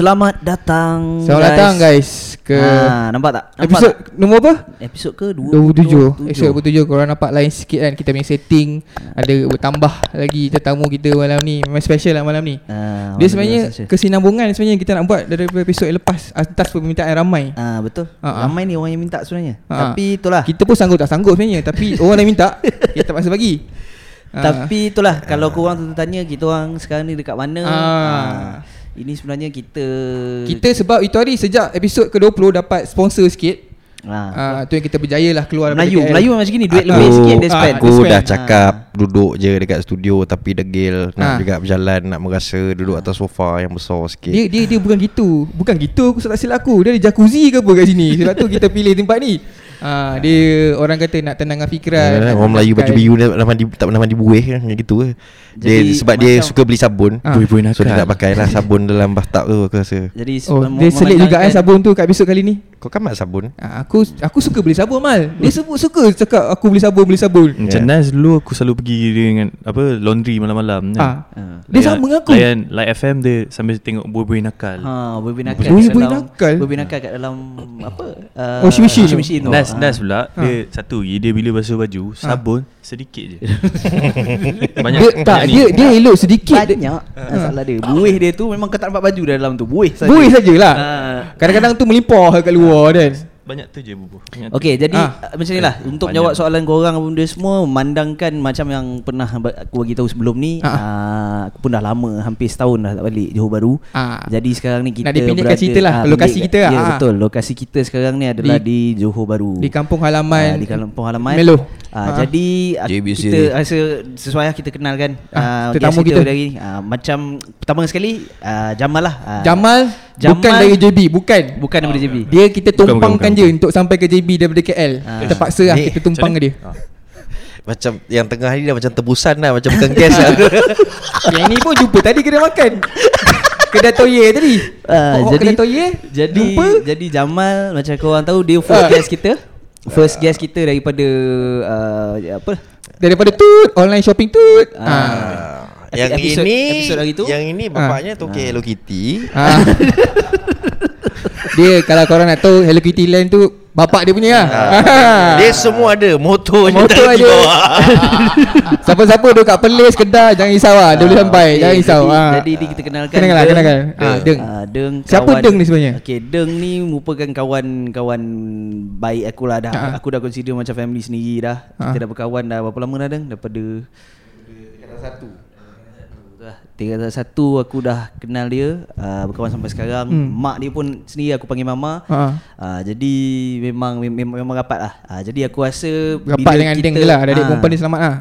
Selamat datang Selamat guys. datang guys ke ha, Nampak tak? Nampak episod tak? nombor apa? Episod ke? 27 Episod 27 Korang nampak lain sikit kan Kita punya setting Ada bertambah lagi Tetamu kita malam ni Memang special lah malam ni ha, Dia sebenarnya Kesinambungan sebenarnya Kita nak buat Daripada episod yang lepas Atas permintaan ramai Ah betul. Ha, ha. Ramai ni orang yang minta sebenarnya. Ha. Tapi itulah. Kita pun sanggup tak sanggup sebenarnya Tapi orang dah minta Kita paksa bagi Ha. Tapi itulah kalau korang tu tanya kita orang sekarang ni dekat mana? Ah. Ah, ini sebenarnya kita Kita sebab itu hari Sejak episod ke-20 Dapat sponsor sikit ah, Ah, Tu yang kita berjaya lah Keluar Melayu, KL. Melayu memang macam ni duit Aku- lebih sikit dia ah, spend. Aku spend. dah cakap Ha. Duduk je dekat studio Tapi degil Nak Ha. juga berjalan Nak merasa Duduk atas sofa Yang besar sikit Dia dia dia bukan gitu. Bukan gitu aku tak silap aku. Dia ada jacuzzi ke apa kat sini. Sebab tu kita pilih tempat ni. Ha, dia orang kata nak tenangkan fikiran. Ya, nak Orang Melayu baju biru dia tak mandi, tak pernah mandi buih kan Macam gitu dia, Jadi, Sebab dia suka beli sabun Ah. Buih-buih So dia nak pakai lah sabun dalam bathtub tu aku rasa Jadi Oh, dia selit juga eh memandangkan- sabun tu kat episod kali ni. Kau kan mak sabun Ha, aku aku suka beli sabun mal. Dia sebut suka cakap aku beli sabun beli sabun. Macam Ya. Nas dulu aku selalu pergi dengan apa laundry malam-malam kan. Ah. Ah. Dia sama dengan aku. Layan Light FM dia sambil tengok buih-buih nakal. Ha, buih-buih nakal. Buih-buih nakal? Buih-buih nakal kat dalam apa? Uh. Washing machine tu. Nas Ah. Nas pula dia satu lagi dia bila basuh baju sabun sedikit je. banyak Dia tak banyak ni. dia dia elok sedikit. Banyak Masalah dia Buih dia tu Memang kau tak nampak baju dalam tu Buih saja Buih sajalah. Ah. Kadang-kadang tu melimpah kat luar kan. Banyak tu je bubuh. Okey, jadi Ah. ah. macam ni lah Untuk Panjang. jawab soalan korang apa benda semua Memandangkan macam yang pernah aku bagi tahu sebelum ni Ah. ah. Aku pun dah lama Hampir setahun dah tak balik Johor Baru Ah. Jadi sekarang ni kita Nak dipendekkan cerita lah, ah, lokasi pendek- kita Ya ah. betul Lokasi kita sekarang ni adalah Di- di, Johor Baru Di kampung Ah, halaman di kampung halaman Melo. Ah, Ah. Jadi ah, JBC kita dia. rasa sesuai lah kita kenalkan Ah, ah, tetamu guest kita. dari ah, macam pertama sekali ah, Jamal lah. Ah, Jamal, Jamal- bukan dari JB, bukan. bukan daripada JB. Dia kita Bukan, bukan, tumpangkan bukan, je untuk sampai ke JB daripada KL. Ah. Kita paksa lah kita tumpang ke dia. Macam yang tengah ni dah macam tebusan lah Macam bukan gas lah Yang ni pun jumpa tadi kedai makan. kedai Toye tadi. Ah, Hok-hok jadi kedai Toye. jadi jumpa. jadi Jamal macam korang tahu dia first Ah. guest kita. First guest kita daripada uh, apa? Daripada tut online shopping tut. Ah. Ah. Yang episode, ini episode hari tu. Yang ini ah. bapaknya ha. tu ha. Hello Kitty. Ha. dia kalau korang nak tahu Hello Kitty Land tu bapak dia punya lah. Ha. dia semua ada motornya motor dia. Siapa-siapa duduk kat Perlis Kedah jangan risau ah, dia boleh sampai. Okay. Jangan risau. Jadi ha. kita kenalkan. Kenalkan, deng. kenalkan. Ha, deng. Ha, deng. Siapa. Deng ni sebenarnya? Okey, Deng ni merupakan kawan-kawan baik aku lah dah. Ha. Aku dah consider macam family sendiri dah. Ha. Kita dah berkawan dah berapa lama dah Deng? Daripada satu Tinggal satu aku dah kenal dia uh, Berkawan sampai sekarang hmm. Mak dia pun sendiri aku panggil mama ha. uh, Jadi memang memang, memang rapat lah uh, Jadi aku rasa Rapat dengan kita, Deng je lah Adik-adik perempuan ni selamat lah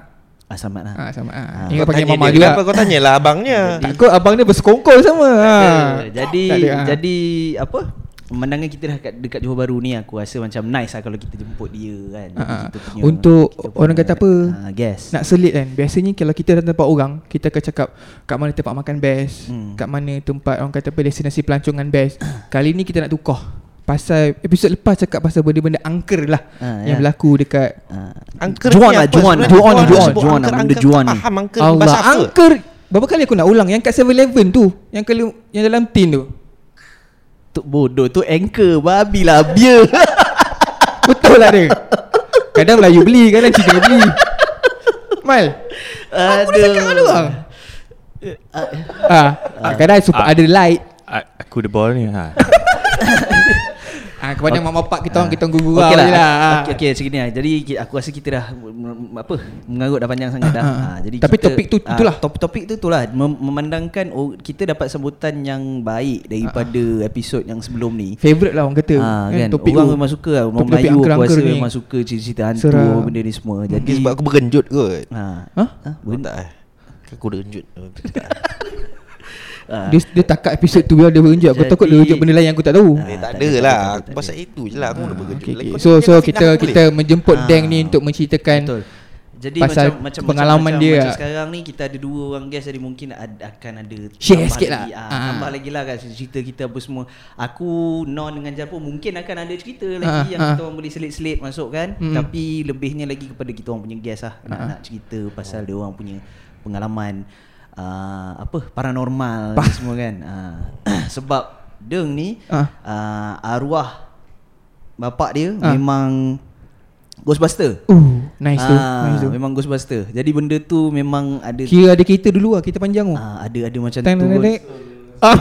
Ah, selamat lah. Ah, selamat lah. Ah. Ingat panggil mama juga. Kenapa kau tanyalah abangnya? Takut abang dia bersekongkol sama. Ha. Jadi, jadi, jadi apa? Pemandangan kita dah kat, dekat Johor Baru ni aku rasa macam nice lah kalau kita jemput dia kan. Ah, ah. kita punya, Untuk kita orang kata apa? Ah, guest. Nak selit kan Biasanya kalau kita datang tempat orang Kita akan cakap Kat mana tempat makan best Hmm. Kat mana tempat Orang kata apa Destinasi pelancongan best Kali ni kita nak tukar Pasal Episod lepas cakap Pasal benda-benda angker lah Ah, Yang ya. berlaku dekat Ah. Angker Juan ni lah, apa Juan. Juan, Juan, Juan, angker, benda angker, Juan ni. Angker Allah angker Berapa kali aku nak ulang Yang kat 7-Eleven tu Yang kalau Yang dalam tin tu Tu bodoh tu anchor babi lah beer. Betul lah dia Kadang Melayu beli Kadang Cina beli Mal Aku dah cakap dengan orang ah, ah, Kadang super Ah. ada light A- aku the ball ni. Ha. ah, Kepada mak bapak kita orang Kita orang gurau Okey je lah. lah ah. Okey okey segini lah. Jadi aku rasa kita dah apa mengarut dah panjang sangat dah. Ah, ah. Ah, jadi Tapi kita, topik tu- ah, itulah. Topik topik tu itulah Mem- memandangkan oh, kita dapat sambutan yang baik daripada episod yang sebelum ni. Favourite lah orang kata Ah, kan, Topik orang tu. memang suka lah Orang Topik-topik Melayu aku rasa ni. memang suka cerita-cerita hantu Seram. benda ni semua. Mungkin Jadi sebab aku berenjut kot ha, Ha? ha, Aku tak eh Aku berenjut ha. Dia, dia takat episod tu dia berenjak Aku takut dia berenjak benda lain yang aku tak tahu Ah, Eh tak tak ada lah Aku pasal itu je lah Aku dah berenjut okay, lagi. okay. So so kita kita menjemput Ah. Deng ni Untuk menceritakan Betul. Jadi pasal macam macam pengalaman macam, dia macam lah. sekarang ni kita ada dua orang guest jadi mungkin ad, akan ada Share sikit lagi, lah. Ah, Ah. tambah lagi lah kan cerita kita apa semua. Aku non dengan Jar pun mungkin akan ada cerita Ah, lagi yang ah. kita orang boleh selit-selit masuk kan. Mm. Tapi lebihnya lagi kepada kita orang punya guest lah nak, Ah. nak cerita pasal dia orang punya pengalaman uh, apa paranormal Pa- ni semua kan. Uh, sebab Deng ni Ah. uh, arwah bapak dia Ah. memang Ghostbuster. Uh, nice tu. Ah, Nice tu. memang Ghostbuster. Jadi benda tu memang ada Kira ada kereta dulu lah, kereta panjang tu. ah, ada ada macam Tang tu. tang. Ah,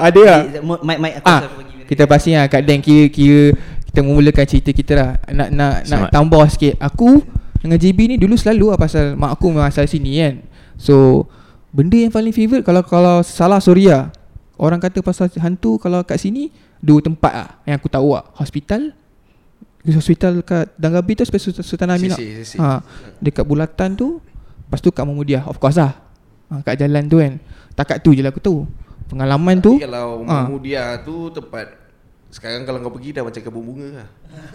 ada lah. Eh, Mic mic aku Ah, kita pasti lah Kak Dan kira, kira kita memulakan cerita kita lah Nak nak nak tambah sikit Aku dengan JB ni dulu selalu lah pasal mak aku memang asal sini kan So benda yang paling favourite kalau kalau salah sorry lah Orang kata pasal hantu kalau kat sini Dua tempat lah yang aku tahu lah Hospital Hospital kat Danggabi tu Space Sultan- Aminah ha, Dekat bulatan tu Lepas tu kat Mahmudiah Of course lah ha, Kat jalan tu kan Takat tu je lah aku tahu Pengalaman tu Tapi kalau ah. Mahmudia tu tempat sekarang kalau kau pergi dah macam kebun bunga lah.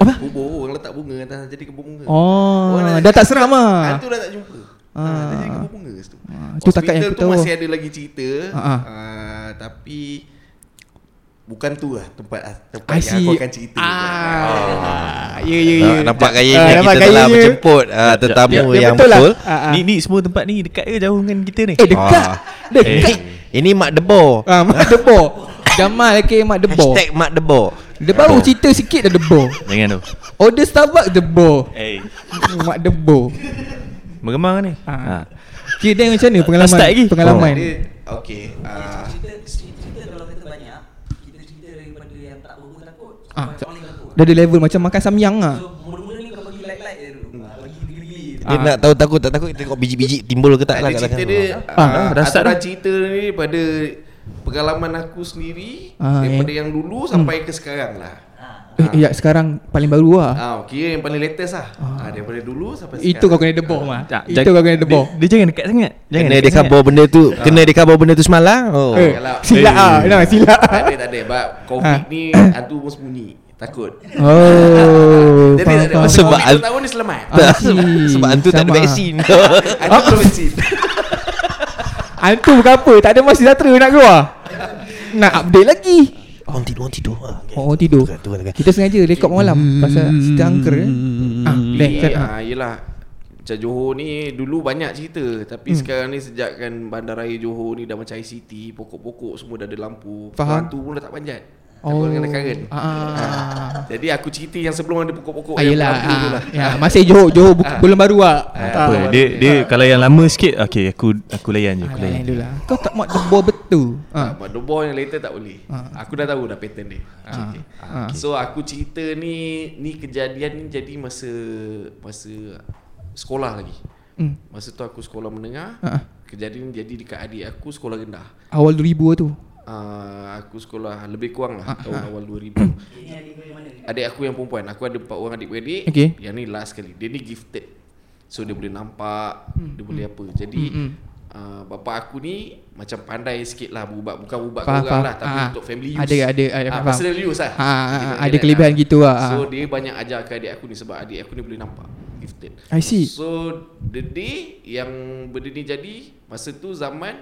Apa? Kubur orang letak bunga dah jadi kebun bunga. Oh, Orang dah tak seram ah. Hantu dah tak jumpa. Ah. Ah. Dah jadi kebun bunga situ. Ah, tu takat yang aku tu tahu. masih ada lagi cerita. Ah, ah. Ah, tapi bukan tu lah tempat tempat I yang see. aku akan cerita. Ah, ya ya ya. Ah, Nampak Ah, gayanya nampak kita telah gayanya. menjemput ah, tetamu Ya, yang betul lah. betul. Ah, ah. Ni ni semua tempat ni dekat ke jauh dengan kita ni? Eh dekat. Ah. Dekat. Ini Mak Debo. Ah, mak debo. Jamal ke mak debo. Hashtag Mak Debo. Dia baru cerita sikit dah debo. Jangan tu. Order Starbucks debo. Eh, Mak debo. Meremang ni. Ah. Ha. Kira dia macam mana pengalaman? start lagi? Pengalaman. Dia okey. ah, cerita kalau kata banyak kita cerita daripada yang tak berapa takut Ah, dah ada level macam makan samyang ah. mula-mula ni kau bagi light-light dia dulu bagi gili-gili Dia Ah. nak tahu takut tak takut kita tengok biji-biji timbul ke tak Tak lah ada kat cerita dia Ah, ah, dah start dah. cerita ni pada Pengalaman aku sendiri Daripada eh. yang dulu Sampai ke sekarang lah Eh, ya sekarang paling baru lah. Ah, kira yang paling latest lah. Ah. Daripada dulu sampai Itu sekarang. kau kena debor mah. Tak, Itu kau kena debor. Dia, dia jangan dekat sangat. Jangan Kena dia cover benda tu Kena dia cover benda tu semalam? Oh. Eh, silap ah, nah, silap. Tak ada tak ada. Sebab covid Ah. ni Hantu pun sembunyi. Takut. Oh, Jadi tak ada Sebab covid an- tu tahun ni selamat. Ah, Sebab hantu tak ada vaksin. Hantu belum vaksin. Hantu bukan apa Tak ada masih sejahtera nak keluar. Nak update lagi Orang tidur Orang tidur Ah, okay. Oh tidur Tu kan, tu kan, tu kan. Kita sengaja rekod malam Pasal cerita angker eh. Ah, Dan kan ah. ah, Yelah Macam Johor ni Dulu banyak cerita Tapi Hmm. sekarang ni Sejak kan Bandaraya Johor ni Dah macam ICT Pokok-pokok semua dah ada lampu Faham. Hantu pun dah tak panjat Oh. Takut kena current Ah. Jadi aku cerita yang sebelum ada pokok-pokok Ah, yang lampu tu ah, lah ya, Masih Johor Johor Ah. belum baru lah Ah, Apa, dia dia kalau yang lama sikit okey aku aku layan je, aku layan. Layan dulu lah Kau tak mak debor betul Ah. ah. Debor yang later tak boleh. Ah. Aku dah tahu dah pattern dia. Ah. Okay. Ah. So aku cerita ni ni kejadian ni jadi masa masa sekolah lagi. Hmm. Masa tu aku sekolah menengah. Ah. Kejadian ni jadi dekat adik aku sekolah rendah. Awal 2000 tu Uh, aku sekolah lebih kurang lah Ah, tahun ah. awal 2000. adik aku yang perempuan. Aku ada empat orang adik-beradik. Okey. Yang ni last sekali. Dia ni gifted. So dia boleh nampak, dia boleh apa. Hmm, Jadi hmm. uh, bapa aku ni macam pandai sikit lah bubat. Bukan bubat Faham, orang faham. lah. Tapi Ah. untuk family use. Ada ada ada Ah, faham. personal use lah. Ah, ah, ah, Kita ada kelebihan that. gitu lah, ah. So dia banyak ajar ke adik aku ni sebab adik aku ni boleh nampak. Gifted. I see. So the day yang benda ni jadi masa tu zaman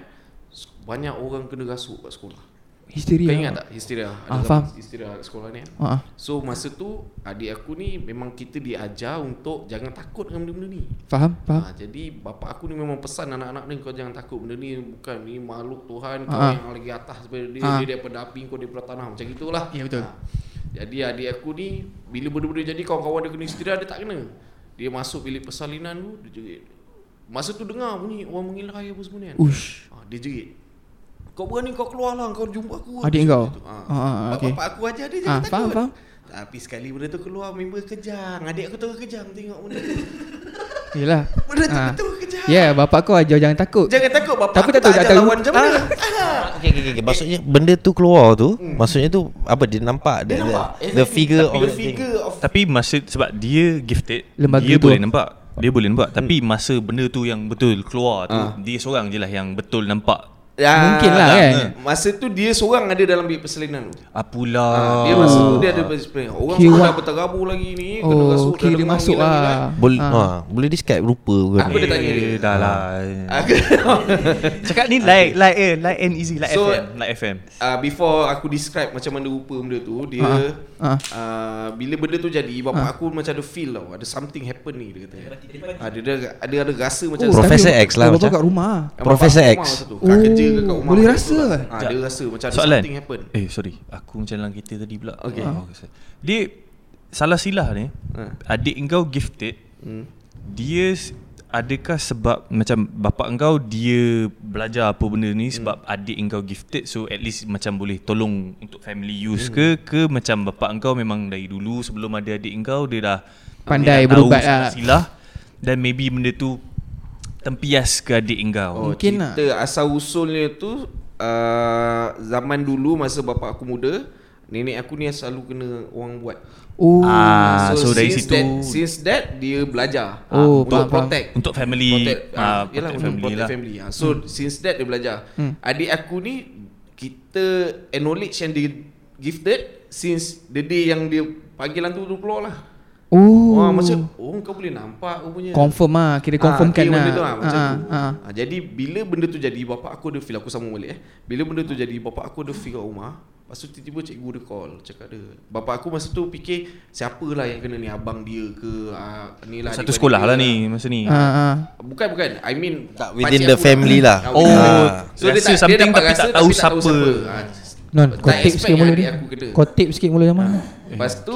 banyak orang kena rasuk kat sekolah. Histeria Kau ingat tak histeria? Ah, Ada faham. zaman histeria kat sekolah ni. Ah, ah. So masa tu adik aku ni memang kita diajar untuk jangan takut dengan benda-benda ni. Faham faham Ha, jadi bapa aku ni memang pesan anak-anak ni kau jangan takut benda ni bukan ni makhluk Tuhan kau Ah. yang lagi atas daripada dia Ah. dia daripada api kau daripada tanah macam gitulah. Ya, betul. Ha. Jadi adik aku ni bila benda-benda jadi kawan-kawan dia kena istirahat dia tak kena. Dia masuk bilik persalinan tu dia jerit. Masa tu dengar bunyi orang mengirai apa semua ni kan. Ush Ha, dia jerit. Kau berani kau keluar lah kau jumpa aku. Adik kau? Ha. Ah, ah, ah, okey. Bapak aku ajar dia jangan faham, takut. faham. Tapi sekali benda tu keluar member kejang. Adik aku terus kejang tengok benda tu. Yelah Benda tu Ah. betul kejang. Ya yeah, bapak kau ajar jangan takut Jangan takut bapak Tapi aku tak tahu, tak ajar tahu. lawan macam mana. Ah. Okay, okay, okay. Maksudnya benda tu keluar tu Maksudnya tu Apa dia nampak Dia the, nampak. the, the figure Tapi of the the thing. figure of Tapi masa sebab dia gifted, Lembaga dia tu. boleh nampak. Dia boleh nampak. Tapi masa benda tu yang betul keluar tu Ah. Dia seorang je lah yang betul nampak. Ya, Mungkin lah kan? Masa tu dia seorang ada dalam bilik persalinan tu. Apalah. Ah, dia masa tu dia ada persalinan. Orang Kira semua dah berterabur lagi ni, kena Oh rasuk kira dalam dia masuk lah. Boleh Ah. ha. Boleh describe rupa ke Aku dah tanya. Dia. Eh, dah lah Cakap ni like like eh like and easy like So- FM like FM uh, before aku describe macam mana rupa benda tu, dia Ha. Ah. uh, bila benda tu jadi bapak aku macam ada feel tau ada something happen ni dia kata ah, dia, dia ada ada rasa macam Oh, Professor tapi X lah Bapak macam. kat rumah Ah, Professor bapak X. rumah tu, kat kerja ke kat Oh, rumah boleh macam rasa lah. ah, dia rasa macam ada Soalan something happen Eh sorry Aku macam dalam kereta tadi pula Okay. Oh. Dia Salah silah ni Ha. Adik engkau gifted hmm. Dia Adakah sebab Macam bapak engkau Dia belajar apa benda ni Sebab adik engkau gifted So at least macam boleh Tolong untuk family use ke Ke macam bapak engkau Memang dari dulu Sebelum ada adik engkau Dia dah Pandai dia dah tahu berubat lah. silah Dan maybe benda tu Tempias ke adik engkau Oh, Mungkin lah. cerita asal usulnya tu uh, zaman dulu masa bapak aku muda, nenek aku ni selalu kena orang buat. Oh Ah, so, dari since situ that, since that dia belajar Oh, untuk faham, faham. protect Untuk family protect, ah, ah, protect yelah, untuk family protect lah. family. Ah, so since that dia belajar. Adik aku ni kita acknowledge yang dia gifted since the day yang dia panggilan tu tu keluar lah. Oh Wah, macam oh kau boleh nampak rupanya. Confirm lah Kira confirm kan kira lah benda tu lah, macam Ah, tu. ah. Ah, jadi bila benda tu jadi bapak aku ada feel aku sambung balik eh. Bila benda tu jadi bapak aku ada feel kat rumah. Lepas tu tiba-tiba cikgu dia call Cakap dia Bapak aku masa tu fikir Siapa lah yang kena ni Abang dia ke uh, ni lah Satu sekolah dia lah ni Masa ni Ah, ah. Bukan bukan I mean Tak, within the aku family lah. Ah, Oh, within the- rasa something tapi tak tahu siapa. Ah, Non kau tak tip sikit mula ni Kau tip sikit mula zaman Lepas tu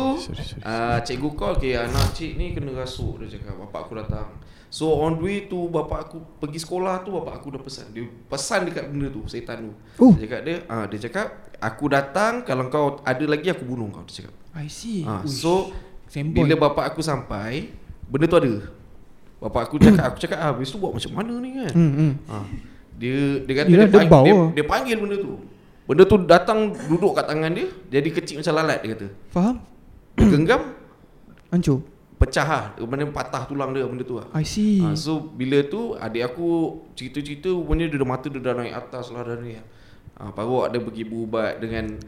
uh, Cikgu call okay, Anak cik ni kena rasuk Dia cakap. Bapak aku datang. So on the way tu Bapak aku pergi sekolah tu Bapak aku dah pesan. Dia pesan dekat benda tu Setan tu. Oh. Dia cakap dia uh, Dia cakap Aku datang Kalau kau ada lagi Aku bunuh kau Dia cakap. I see. Uh, Uish. So Sembon. Bila bapak aku sampai Benda tu ada. Bapak aku cakap Aku cakap ah, Habis tu buat macam mana ni kan? Hmm, hmm. Ha. Dia dia kata Yelah, dia, dia panggil, dia, dia panggil benda tu. Benda tu datang duduk kat tangan dia, jadi kecil macam lalat dia kata. Faham? Dia genggam Hancur pecah lah. Benda patah tulang dia benda tu lah. I see Ha, so bila tu adik aku cerita-cerita rupanya dia dah mata dia dah naik atas lah dah ni. Ha, baru ada pergi berubat dengan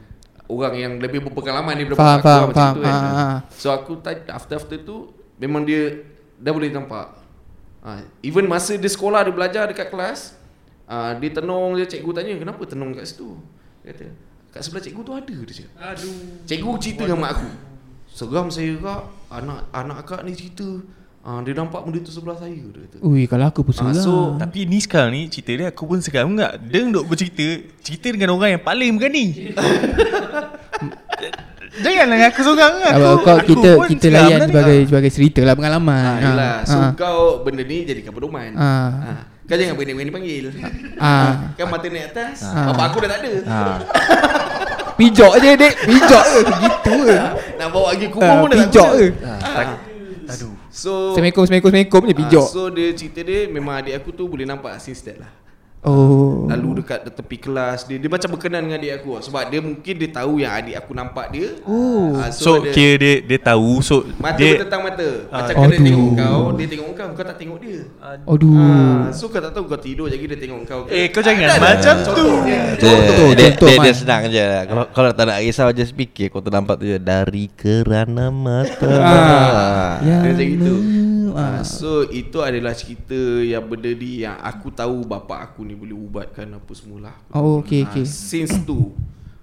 orang yang lebih berpengalaman daripada Faham, aku faham, lah, macam faham. tu kan. Ha, ha. So aku tadi after after tu memang dia dah boleh nampak. Ha, even masa dia sekolah dia belajar dekat kelas, ha, dia tenung dia cikgu tanya kenapa tenung kat situ. Dia kata kat sebelah cikgu tu ada dia cakap. Aduh. Cikgu cerita dengan mak aku. Seram saya kak anak anak akak ni cerita ha, dia nampak benda tu sebelah saya dia kata. Ui kalau aku pun Ah, seram so- Tapi ni sekarang ni cerita dia aku pun sekarang enggak. Dia duk bercerita, cerita dengan orang yang paling berani. Janganlah aku seorang lah. Abang, Aku, kau aku kita pun kita sekarang layan berani. sebagai sebagai cerita lah pengalaman. Ha, yelah. So Ah. kau benda ni jadikan pedoman. Ah. Ha. Kau jangan berani-berani panggil. Ah. Kan mata naik atas. Ah. Bapak aku dah tak ada. Ha. Pijak je dek, pijak je gitu je. Nak bawa pergi kubur Ah, pun dah pijak guna. je. Ah. Aduh. So Assalamualaikum, assalamualaikum, assalamualaikum je ah, pijak. So dia cerita dia memang adik aku tu boleh nampak since that lah. Oh. Lalu dekat tepi kelas dia dia macam berkenan dengan adik aku lah. sebab dia mungkin dia tahu yang adik aku nampak dia. Oh. Ah, So, ada- kira dia dia tahu so Mata dia bertentang mata Ah. Macam kena Aduh. tengok kau Dia tengok kau Kau tak tengok dia Aduh. ah, So kau tak tahu kau tidur Jadi dia tengok kau Eh, kau jangan Ada- macam ada tu. Dia, Contoh, dia, contoh, dia, dia senang je Kalau kalau tak nak risau Just fikir Kau ternampak tu je Dari kerana mata Ah. ya. Dia macam gitu Ah. ah, So itu adalah cerita Yang benda ni Yang aku tahu Bapak aku ni boleh ubatkan Apa semulah Oh, okay, Ah, okay. Since tu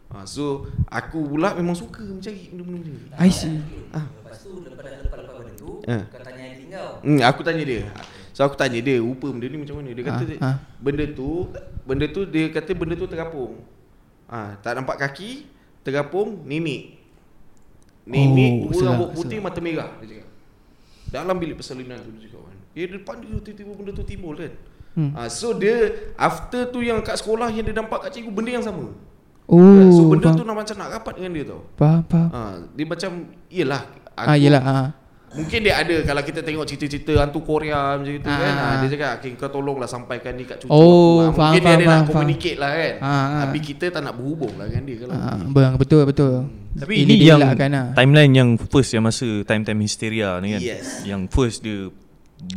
ah, So Aku pula memang suka Mencari benda-benda ni I see. Lepas tu lepas lepas lepas benda tu Ah. Kau tanya adik kau Hmm, aku tanya dia. So aku tanya dia, rupa benda ni macam mana? Dia kata Ah, ah. benda tu benda tu dia kata benda tu terapung. Ah, tak nampak kaki, terapung nenek. Nenek Oh, dua rambut putih mata merah dia cakap. Dalam bilik persalinan tu dia cakap kan. Dia depan dia tiba-tiba benda tu timbul kan. Hmm. Ah, so dia after tu yang kat sekolah yang dia nampak kat cikgu benda yang sama. Oh. so benda faham. tu nak macam nak rapat dengan dia tau. Faham, faham. Ah, dia macam iyalah Ah, yelah. Ah. Mungkin dia ada kalau kita tengok cerita-cerita hantu Korea macam itu Ah. kan. Ha, dia cakap okay, kau tolonglah sampaikan ni kat cucu Oh, aku. Ha, faham, mungkin dia faham, ada nak faham, communicate lah kan. Ah, ah. Tapi kita tak nak berhubung lah dengan dia kalau. Ah, bang, betul betul. Tapi Ini ini, yang lah. timeline yang first yang masa time-time hysteria ni kan. Yes. Yang first dia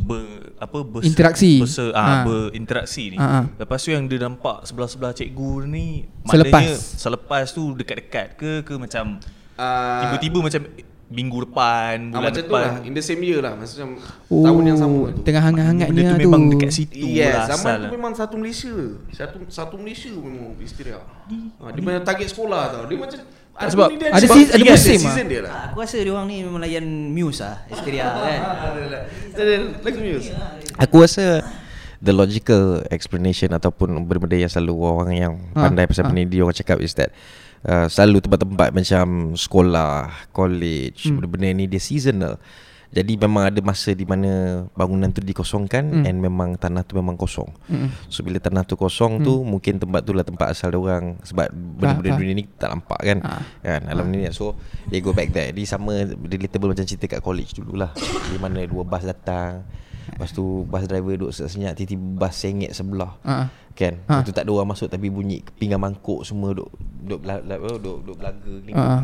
ber, apa ber, Interaksi. berse, Ah. ah, berinteraksi ni. Ah, ah. Lepas tu yang dia nampak sebelah-sebelah cikgu ni Selepas. maknanya selepas tu dekat-dekat ke ke macam Uh, tiba-tiba macam minggu depan, Ah, bulan macam tu depan. lah In the same year lah Maksudnya Oh, Tahun yang sama tu Tengah hangat-hangatnya Benda tu tu memang dekat situ Yes, lah zaman asal tu lah. memang satu Malaysia. Satu satu Malaysia memang histeria. Ha, dia macam target sekolah tau. Dia macam Tak, sebab- dia ada sebab season- ada musim season ah. dia lah. Aku rasa dia orang ni memang layan Muse lah Hysteria kan Lagu news. Aku rasa the logical explanation ataupun benda-benda yang selalu orang yang Ha, pandai pasal ha. benda ni dia orang cakap is that uh, selalu tempat-tempat macam sekolah, college, Hmm. benda-benda ni dia seasonal. Jadi memang ada masa di mana bangunan tu dikosongkan Hmm. and memang tanah tu memang kosong. Mm-mm. So bila tanah tu kosong tu mungkin tempat tu lah tempat asal dia orang sebab benda-benda faham. dunia ni tak nampak kan. Ah. Kan dalam ni so they go back there. Dia sama relatable macam cerita kat college dululah. Di mana dua bas datang. Lepas tu bus driver duduk senyap tiba-tiba bas sengit sebelah. Ah. Kan Ha. Lepas tu tak ada orang masuk Tapi bunyi pinggan mangkuk Semua duk Duk, bela, duk, duk, duk belaga Ha.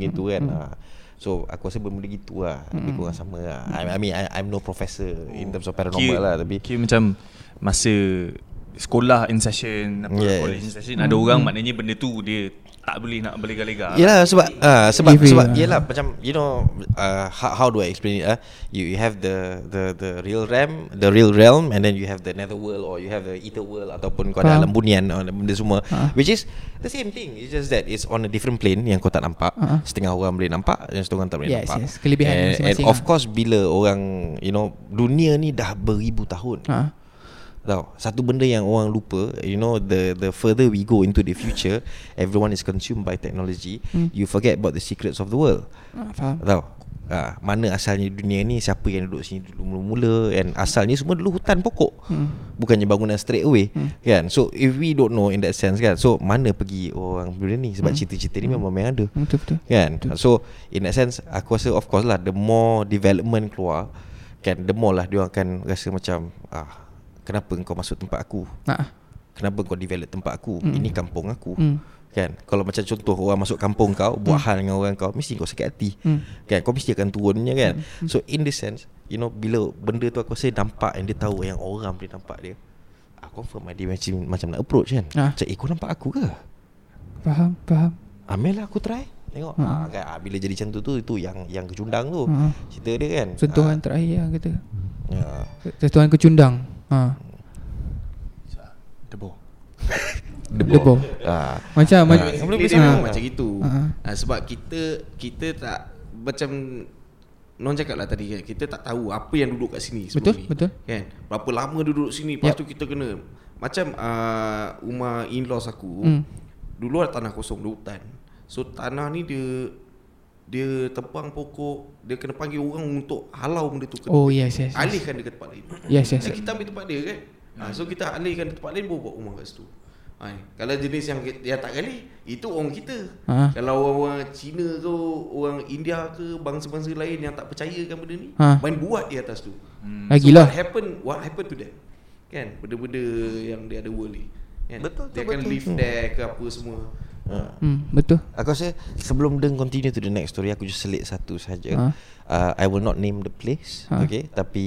Gitu kan ha. So aku rasa benda-benda gitu lah. Lebih kurang sama lah. I, I mean I, I'm no professor In terms of paranormal lah Tapi kira macam masa sekolah in session apa Yes. college in session ada orang maknanya benda tu dia tak boleh nak berlega-lega. Yelah sebab uh, sebab Give sebab ah. yelah macam you know uh, how, how do I explain it uh? you you have the the the real realm the real realm and then you have the nether world or you have the ether world ataupun kau ada alam bunian benda semua Ah. which is the same thing it's just that it's on a different plane yang kau tak nampak Ah. setengah orang boleh nampak dan setengah orang tak boleh Yes, nampak yes. Kelebihan and, and of course bila orang you know dunia ni dah beribu tahun Ha. Tahu Satu benda yang orang lupa You know The the further we go into the future Everyone is consumed by technology. Hmm. You forget about the secrets of the world. Ah, Faham. Tahu ha, Mana asalnya dunia ni Siapa yang duduk sini dulu mula-mula And asalnya semua dulu hutan pokok. Hmm. Bukannya bangunan straight away Kan? So if we don't know in that sense kan? So mana pergi orang benda ni? Sebab cerita-cerita ni memang memang ada Betul-betul Kan? So in that sense Aku rasa of course lah The more development keluar Kan? The more lah Dia akan rasa macam ah, Kenapa kau masuk tempat aku? Nah. Kenapa kau develop tempat aku? Mm. Ini kampung aku. Hmm. Kan? Kalau macam contoh Orang masuk kampung kau Buat hal dengan orang kau Mesti kau sakit hati. Mm. Kan? Kau mesti akan turunnya kan? So in this sense You know Bila benda tu aku rasa nampak And dia tahu yang orang boleh nampak dia ah, Confirm dia macam, macam nak approach kan? Ah. Macam eh kau nampak aku ke? Faham Faham. Ambil lah aku try. Tengok. Ha. ha. kan, ah, Bila jadi macam tu tu Itu yang yang kecundang tu. Ha. Cerita dia kan? Sentuhan terakhir lah kata. Ah, ya. Sentuhan kecundang. Ha. Debo. Debo ah. Macam Ah. macam Basically dia Ah. memang macam itu. Ah. Ah, sebab kita kita tak macam Non cakap lah tadi kan Kita tak tahu Apa yang duduk kat sini Betul, ni betul. kan? Berapa lama dia duduk sini Lepas Yep. tu kita kena Macam uh, Rumah in-laws aku Hmm. Dulu ada tanah kosong Dia hutan So tanah ni dia Dia tebang pokok Dia kena panggil orang Untuk halau benda tu ke Oh yes yes yes Alihkan dia ke tempat lain Yes yes So kita ambil tempat dia kan ha, So kita alihkan tempat lain Baru buat rumah kat situ ha, Kalau jenis yang dia tak gali Itu orang kita Ha. Kalau orang-orang Cina ke Orang India ke Bangsa-bangsa lain Yang tak percayakan benda ni Ha. Main buat di atas tu Hmm. Lagilah so, What happen What happen to them Kan Benda-benda Yang dia ada world ni kan? Betul, Dia betul, akan betul. live there ke apa semua Ah. hmm, Betul Aku rasa sebelum Deng continue to the next story Aku just selit satu saja. Ha. Uh, I will not name the place Ha. Okay Tapi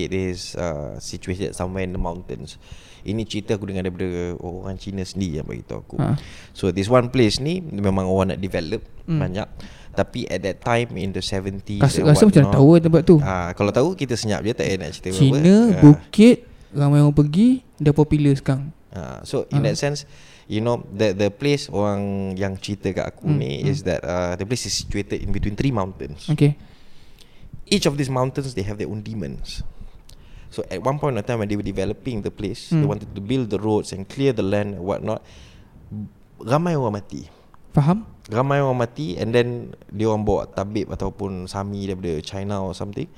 it is uh, situated somewhere in the mountains Ini cerita aku dengar daripada orang Cina sendiri yang beritahu aku Ha. So this one place ni Memang orang nak develop Hmm. banyak Tapi at that time in the 70s Rasa, rasa macam whatnot, tahu tempat tu Ah, Kalau tahu kita senyap je tak payah nak cerita Cina apa-apa. Ah. Bukit Ramai orang pergi Dah popular sekarang Uh, so in that sense, you know the the place orang yang cerita kat aku Hmm, ni is that uh, the place is situated in between three mountains. Okay Each of these mountains they have their own demons. So at one point in time when they were developing the place, they Hmm. wanted to build the roads and clear the land and whatnot. Ramai orang mati. Faham? Ramai orang mati and then dia orang bawa tabib ataupun sami daripada China or something.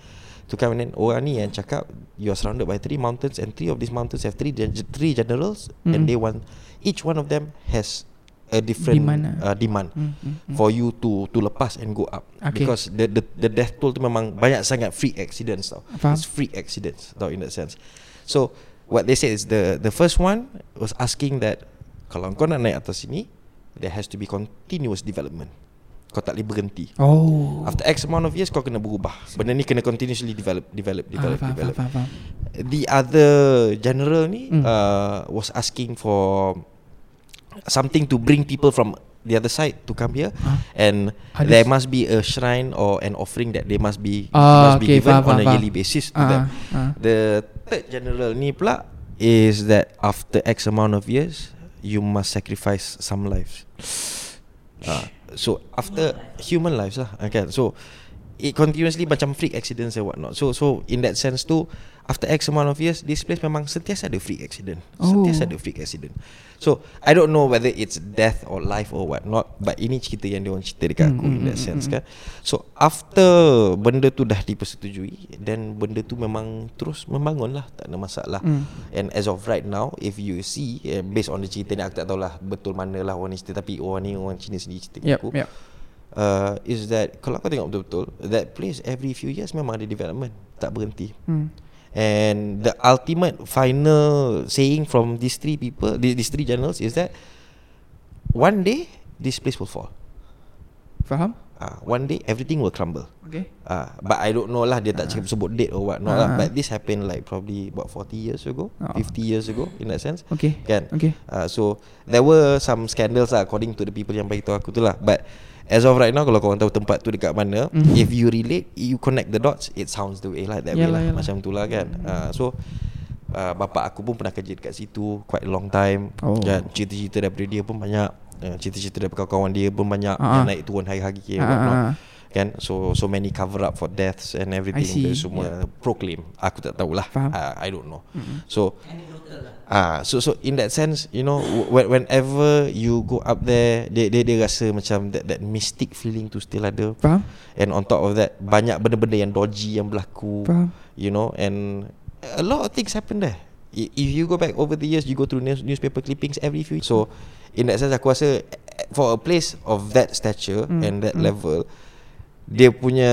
To come and then orang ni yang cakap you are surrounded by three mountains and three of these mountains have three three generals mm. and Mm. they want each one of them has a different Demand lah. uh, demand Hmm, hmm, hmm. for you to to lepas and go up Okay. because the the the death toll tu memang banyak sangat freak accidents tau. Faham. It's freak accidents tau in that sense. So what they said is the the first one was asking that kalau kau nak naik atas sini there has to be continuous development. Kau tak boleh berhenti. Oh After X amount of years kau kena berubah. Benda ni kena continuously develop develop develop ah, faham, develop. faham, faham, faham. The other general ni Hmm. uh, was asking for something to bring people from the other side to come here and Hadis. there must be a shrine or an offering that they must be Ah, must be okay, given faham, on faham, a faham. yearly basis to Ah, them. ah. The third general ni pula is that after X amount of years you must sacrifice some lives. Uh, so after human lives lah okay so it continuously macam freak accidents and whatnot. So so in that sense tu after X amount of years this place memang sentiasa ada freak accident. Sentiasa Oh. ada freak accident. So I don't know whether it's death or life or whatnot but ini cerita yang dia orang cerita dekat aku in that sense kan. so after benda tu dah dipersetujui then benda tu memang terus membangun lah. Tak ada masalah. And as of right now if you see eh, based on the cerita ni aku tak tahulah betul mana lah orang ni cerita tapi orang ni orang Cina sendiri cerita Yep, aku. yep. Uh, is that kalau kau tengok betul-betul that place every few years memang ada development tak berhenti Hmm. and the ultimate final saying from these three people the- these three generals is that one day this place will fall Faham? uh, one day everything will crumble Okay. Uh, but I don't know lah Dia tak cakap sebut date or what not lah Ah. But this happened like Probably about 40 years ago Oh. 50 years ago In that sense Okay. Kan Okay. uh, So There were some scandals lah According to the people yang beritahu aku tu lah But As of right now Kalau korang tahu tempat tu dekat mana Mhm. If you relate You connect the dots It sounds the way lah That way Yalah, lah yalah. Macam tu lah kan uh, So uh, Bapak aku pun pernah kerja dekat situ Quite a long time Oh. Dan cerita-cerita daripada dia pun banyak uh, Cerita-cerita daripada kawan-kawan dia pun banyak ah. Yang naik turun hari-hari Ah, kan so so many cover up for deaths and everything. Dia semua proclaim aku tak tahulah Faham. uh, I don't know mm-hmm. so ah so so in that sense you know w- when, whenever you go up there dia dia dia rasa macam that that mystic feeling tu still ada Faham? and on top of that banyak benda-benda yang dodgy yang berlaku Faham. you know and a lot of things happen there if you go back over the years you go through news, newspaper clippings every few so in that sense aku rasa eh, for a place of that stature Hmm, and that level dia punya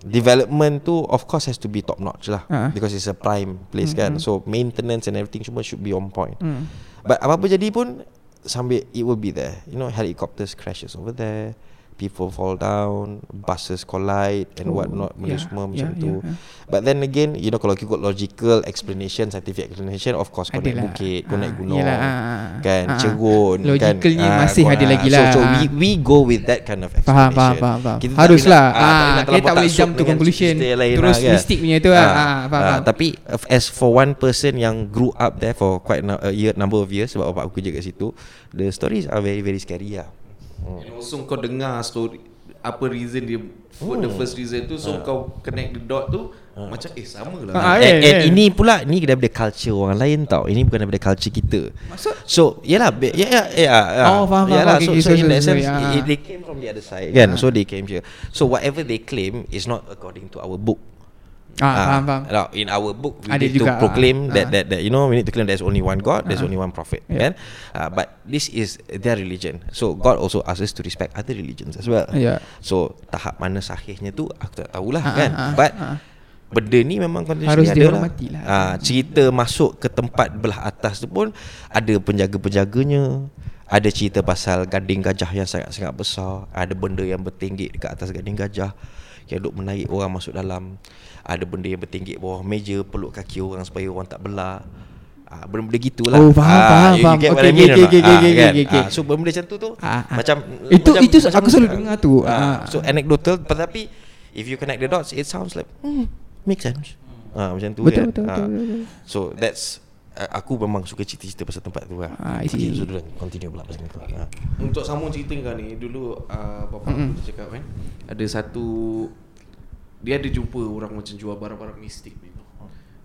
development tu of course has to be top notch lah. Ah. because it's a prime place kan? So maintenance and everything semua should be on point. Hmm. But apa-apa jadi pun Sambil it will be there. You know helicopters crashes over there People fall down Buses collide And Oh, what not Benda yeah, semua macam yeah, tu yeah, yeah. But then again You know kalau ikut logical explanation Scientific explanation Of course kau naik bukit Kau naik Ah, gunung yelah, ah, ah, Kan ah, ah. Cerun Logicalnya kan, masih kau- ada lagi so, lah. So we, we go with that kind of Faham, explanation faham, faham, faham. Kita tak Haruslah. nak- Ah, tak boleh nak kita tak boleh jump to conclusion. Terus lah, kan. mistik punya tu lah. Ah, faham, faham. Tapi uh, as for one person yang grew up there for quite a year, number of years sebab bapak aku kerja kat situ, the stories are very very scary lah. And also kau dengar story apa reason dia for the first reason tu so kau connect the dot tu macam eh sama lah. Ah, and, eh, and eh. ini pula ni daripada culture orang lain tau. Ini bukan daripada culture kita. Maksud? So, yalah, be- ya ya ya. ya. Oh, faham, faham. Yalah, Okay, so, okay, so, sorry, in that sense, sorry, it, ah. they came from the other side, kan? So they came here. So whatever they claim is not according to our book. Ah, faham, faham. Now, in our book we Ada need juga, to proclaim ah. that, Ah. that that you know we need to claim there's only one God, there's Ah. only one prophet, Yeah. kan? Uh, but this is their religion. So God also asks us to respect other religions as well. Yeah. So tahap mana sahihnya tu aku tak tahulah Ah, kan. ah, ah, But ah. benda ni memang Harus dihormati lah. Ah, cerita masuk ke tempat belah atas tu pun ada penjaga-penjaganya. Ada cerita pasal gading gajah yang sangat-sangat besar. Ada benda yang bertinggik dekat atas gading gajah yang duk menarik orang masuk dalam. Ada benda yang bertinggik bawah meja peluk kaki orang supaya orang tak belah. Ah, benda-benda gitulah. Oh, faham, Ah, faham, you faham. what Okay, I mean okay, not? okay, Ah, okay, kan? okay, okay. Ah, So benda macam tu tu Ah, ah. macam Itu- macam- itu macam- aku selalu dengar tu. Ah, Ah. So anecdotal tetapi if you connect the dots it sounds like hmm, make sense. Ah macam tu Betul, kan. betul, Ah, betul, betul. So that's aku memang suka cerita-cerita pasal tempat tu lah. Ah. Okay, so dulu continue pula pasal tu. Ah. Untuk sambung cerita kau ni Dulu uh, Bapak mm-hmm. aku cakap kan Ada satu Dia ada jumpa orang macam jual barang-barang mistik ni.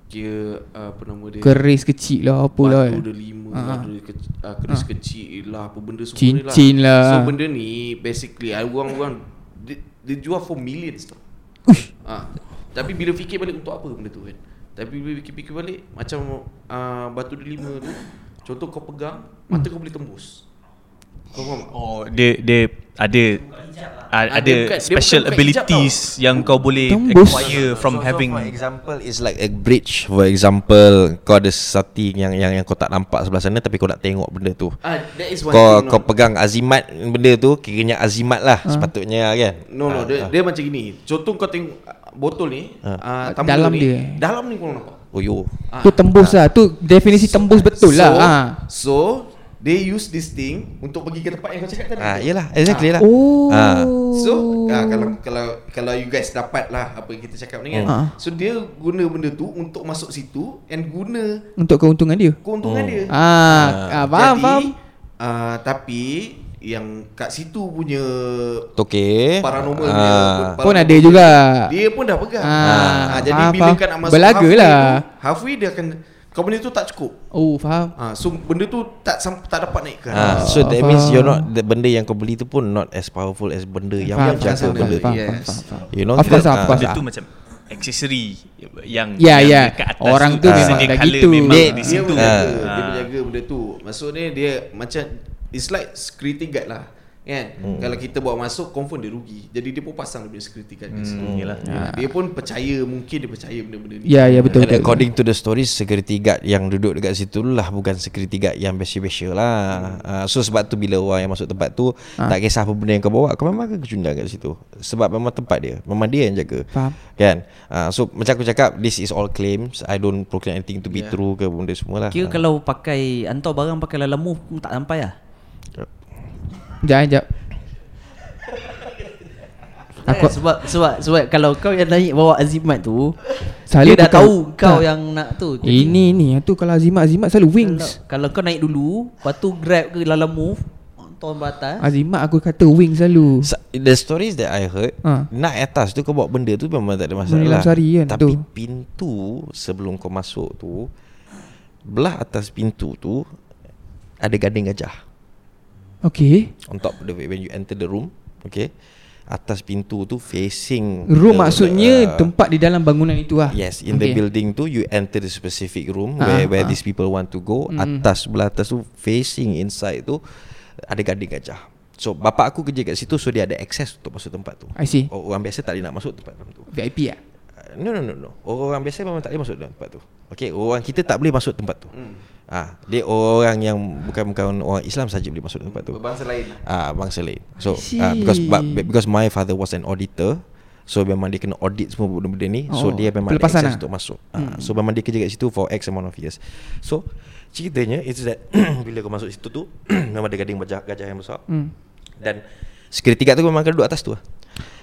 Kira uh, apa nama dia Keris kecil lah apa lah. Batu delima Ah. lah Ada ke, uh, keris kecil lah Apa benda semua Cincin ni lah. So benda ni Basically uh, Orang-orang dia, dia jual for millions tau Uish. ha. Tapi bila fikir balik Untuk apa benda tu kan Tapi bila fikir-fikir balik Macam uh, Batu delima tu Contoh kau pegang Mata kau boleh tembus Kau faham tak? Oh, dia dia ada Ah, ada, dia bukan- dia special bukan hijab abilities yang kau boleh Tembus. acquire from so, having so for example is like a bridge for example kau ada something yang yang yang kau tak nampak sebelah sana tapi kau nak tengok benda tu. Ah, that is one Kau thing kau no. pegang azimat benda tu kiranya azimat lah sepatutnya kan. No no Ah, dia, ah. dia macam gini Contoh kau tengok Botol ni ah, tumbler Dalam ni, dia. Dalam ni kau nampak Oh yo. Ah. Tu tembus lah. Tu definisi tembus betul lah. so, Ah. So They use this thing Untuk pergi ke tempat yang kau cakap tadi Ah, tu. yelah, exactly lah. Oh. Ah. So ah, kalau kalau kalau you guys dapat lah apa yang kita cakap ni kan. Hmm. So dia guna benda tu untuk masuk situ and guna Untuk keuntungan dia. keuntungan dia. Ah, ah faham, Jadi, faham. ah, tapi yang kat situ punya Okay. paranormal Ah. punya Pun paranormal ada juga. Dia pun dah pegang. Ah, Ah, jadi faham, bila faham. kau nak masuk Belaga halfway lah. tu, halfway dia akan kau benda tu tak cukup. Oh, faham. Ah, so benda tu tak tak dapat naikkan. Ah, so that faham. means you're not the benda yang kau beli tu pun not as powerful as benda yang Faham, faham, benda faham, tu. yes. faham, faham. You know, Of course, of course. Benda tu macam aksesori yang Ya, yang ya. dekat atas Orang tu memang dah gitu. memang Dia- di dia situ. menjaga, dia Ah. menjaga benda tu. Maksudnya dia macam it's like security guard lah. Kan? Hmm. Kalau kita bawa masuk confirm dia rugi. Jadi dia pun pasang dia punya security guard kat situ. Hmm, yelah. Ya, Dia pun percaya mungkin dia percaya benda-benda ni. Ya, ya betul And betul. according to the stories Security guard yang duduk dekat situ tu lah Bukan security guard yang biasa-biasa lah uh, So sebab tu bila orang yang masuk tempat tu Ah. Tak kisah apa benda yang kau bawa Kau memang akan kecundang kat situ Sebab memang tempat dia Memang dia yang jaga Faham. Kan uh, So macam aku cakap This is all claims I don't proclaim anything to be Yeah. true ke benda semua lah Kira kalau pakai Hantar barang pakai lalam move pun tak sampai lah Sekejap, sekejap. Aku Aku- sebab sebab sebab kalau kau yang naik bawa azimat tu Selalu dia dah tahu kau tak. yang nak tu. Jadi, Ini ni tu kalau Azimat Azimat selalu wings. Kalau, kalau kau naik dulu, lepas tu grab ke lalam move, hantar batas. Azimat aku kata wings selalu. Sa- The stories that I heard Ha. Naik atas tu kau bawa benda tu Memang tak ada masalah Dalam sehari kan, Tapi tu. pintu Sebelum kau masuk tu Belah atas pintu tu Ada gading gajah Okay. On top of the When you enter the room Okay Atas pintu tu facing Room the- maksudnya uh, tempat di dalam bangunan itu lah. Yes In the building tu You enter the specific room Ah, Where where ah. these people want to go Mm. Atas Belah atas tu Facing inside tu Ada gading gajah So bapak aku kerja kat situ So dia ada access Untuk masuk tempat tu I see. Orang biasa tak boleh nak masuk tempat tu VIP lah. Uh, No no no no. Orang biasa memang tak boleh masuk dalam tempat tu. Okey, orang kita tak boleh masuk tempat tu. Hmm. Ah, dia orang yang bukan bukan orang Islam saja boleh masuk tempat tu. Berbangsa lain. Ah, bangsa lain. So, ah, because but, because my father was an auditor, so memang dia kena audit semua benda-benda ni. Oh, so dia memang ada pelepasan access lah. untuk masuk. Ah, so memang dia kerja kat situ for X amount of years. So ceritanya it's that bila kau masuk situ tu memang ada gading gajah, gajah yang besar. Hmm. Dan security guard tu memang akan duduk atas tu lah.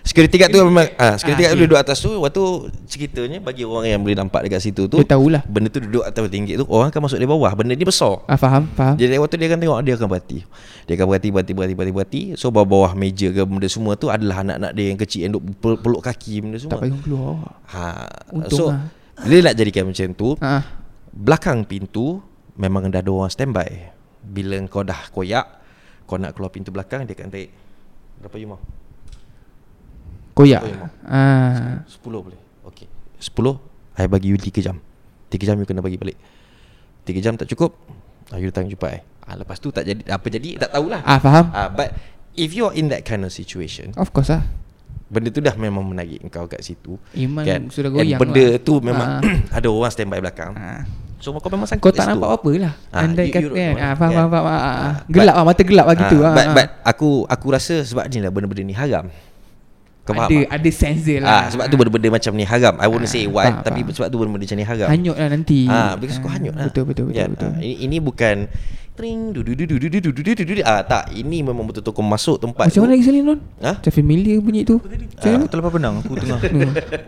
Security guard tu memang ah security Ah, guard tu duduk atas tu waktu ceritanya bagi orang yang boleh nampak dekat situ tu Dia tahulah. benda tu duduk atas tinggi tu orang akan masuk dari bawah benda ni besar. Ah faham, faham. Jadi waktu dia akan tengok dia akan berhati. Dia akan berhati berhati berhati berhati berhati. So bawah-bawah meja ke benda semua tu adalah anak-anak dia yang kecil yang duk pel- peluk kaki benda Tak semua. payah keluar. Ha. Untung so lah. bila nak jadikan macam tu Ha. belakang pintu memang dah ada orang standby. Bila kau dah koyak kau nak keluar pintu belakang dia akan tarik berapa you mau? Koyak. Memang. Ah. 10 boleh. Okey. 10 I bagi you 3 jam. 3 jam you kena bagi balik. 3 jam tak cukup. Ah you datang jumpa I. Ah lepas tu tak jadi apa jadi tak tahulah. Ah faham. Ah but if you're in that kind of situation, Of course lah. benda tu dah memang menarik engkau kat situ. Iman kan? sudah And goyang benda lah. tu memang Ah. ada orang standby belakang. Ah. So kau memang sangkut Kau tak nampak apa lah Ah, Andai you- kata you kan ah, Faham Yeah. faham faham ah, ah. Ah, Gelap lah Mata gelap lah gitu Ah, ah, but, ah. but aku aku rasa sebab ni lah benda-benda ni haram. Kau faham Ada tak? ada sense dia lah Ah, sebab tu benda-benda macam ni haram. I wouldn't Ah, say what, faham, tapi faham. sebab tu benda-benda macam ni haram. Hanyut lah nanti Ah, because kau Ah, hanyut lah. Betul betul betul, Kan? betul. Ah, ini, ini bukan tring du du du du du du du du du du du ah tak ini memang betul-betul kau masuk tempat Macam mana lagi sekali non? Ha? Macam familiar bunyi tu Macam mana? Aku terlepas pandang Aku tengah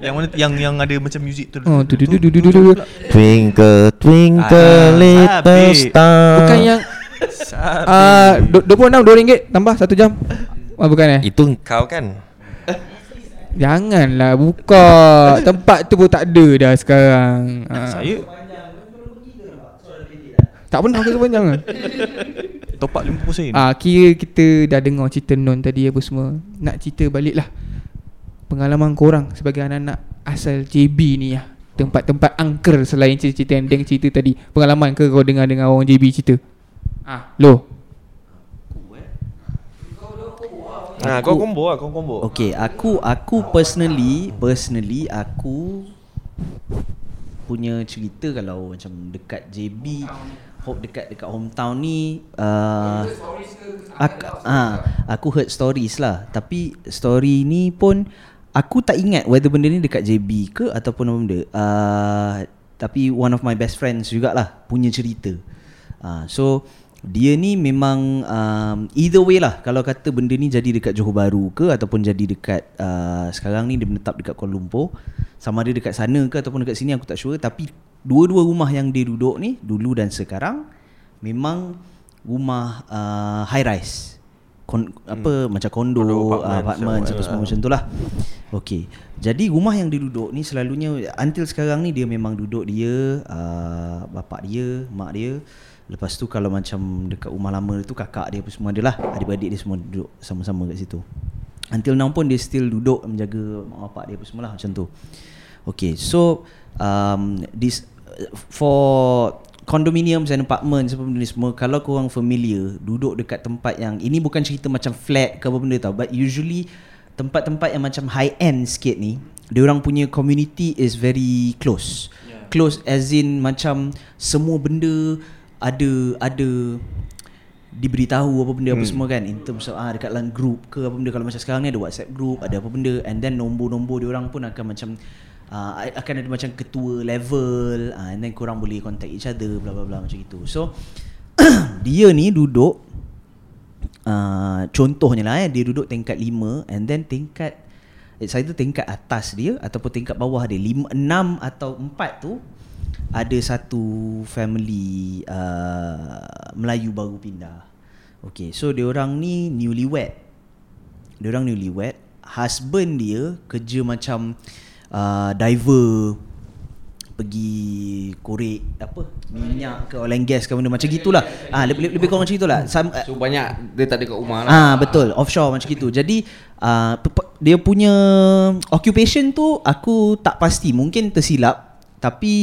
Yang mana yang yang ada macam muzik tu Oh tu tu tu tu tu tu tu Twinkle twinkle Ah, little star Bukan yang ah, du- 26 2 ringgit Tambah 1 jam Ah, bukan eh? Itu kau kan Janganlah buka. Tempat tu pun tak ada dah sekarang. Ah. Saya? Tak pernah ke sepanjang? Kan? top up 50 sen Ah, kira kita dah dengar cerita Non tadi apa semua. Nak cerita balik lah Pengalaman korang sebagai anak-anak asal JB ni lah. Tempat-tempat angker selain cerita-cerita yang Deng cerita tadi. Pengalaman ke kau dengar-dengar orang JB cerita? Ah, lo Ha kau combo lah kau combo. Okay, aku aku personally personally aku punya cerita kalau macam dekat JB hope dekat dekat hometown ni uh, aku, ah, aku heard stories lah. Tapi story ni pun aku tak ingat whether benda ni dekat JB ke ataupun apa benda. Uh, tapi one of my best friends jugalah punya cerita. Uh, so dia ni memang um, either way lah kalau kata benda ni jadi dekat Johor Bahru ke ataupun jadi dekat uh, sekarang ni dia menetap dekat Kuala Lumpur sama ada dekat sana ke ataupun dekat sini aku tak sure tapi dua-dua rumah yang dia duduk ni dulu dan sekarang memang rumah uh, high rise Kon, apa macam kondo, Kondo, kondo apartment, apartment semua, apa semua ya. macam tu lah Okey. Jadi rumah yang dia duduk ni selalunya until sekarang ni dia memang duduk dia uh, bapak dia, mak dia. Lepas tu kalau macam dekat rumah lama tu kakak dia apa semua adalah adik-beradik dia semua duduk sama-sama kat situ. Until now pun dia still duduk menjaga mak bapak dia apa semualah macam tu. Okay, so um, this for condominiums and apartments apa benda ni semua kalau korang familiar duduk dekat tempat yang ini bukan cerita macam flat ke apa benda tau but usually tempat-tempat yang macam high end sikit ni dia orang punya community is very close yeah. close as in macam semua benda ada ada diberitahu apa benda hmm. apa semua kan in terms of ah dekat dalam group ke apa benda kalau macam sekarang ni ada WhatsApp group ada apa benda and then nombor-nombor dia orang pun akan macam uh, akan ada macam ketua level uh, and then korang boleh contact each other bla bla bla macam itu so dia ni duduk uh, contohnya lah eh dia duduk tingkat 5 and then tingkat it's either tingkat atas dia ataupun tingkat bawah dia 5 6 atau 4 tu ada satu family uh, Melayu baru pindah. Okay, so dia orang ni newlywed. Dia orang newlywed. Husband dia kerja macam uh, diver pergi korek apa minyak ke oil and gas ke benda macam gitulah. Ah lebih lebih kurang macam gitulah. Sam, So banyak dia tak ada kat rumah lah. Ah betul offshore macam gitu. Jadi uh, dia punya occupation tu aku tak pasti mungkin tersilap tapi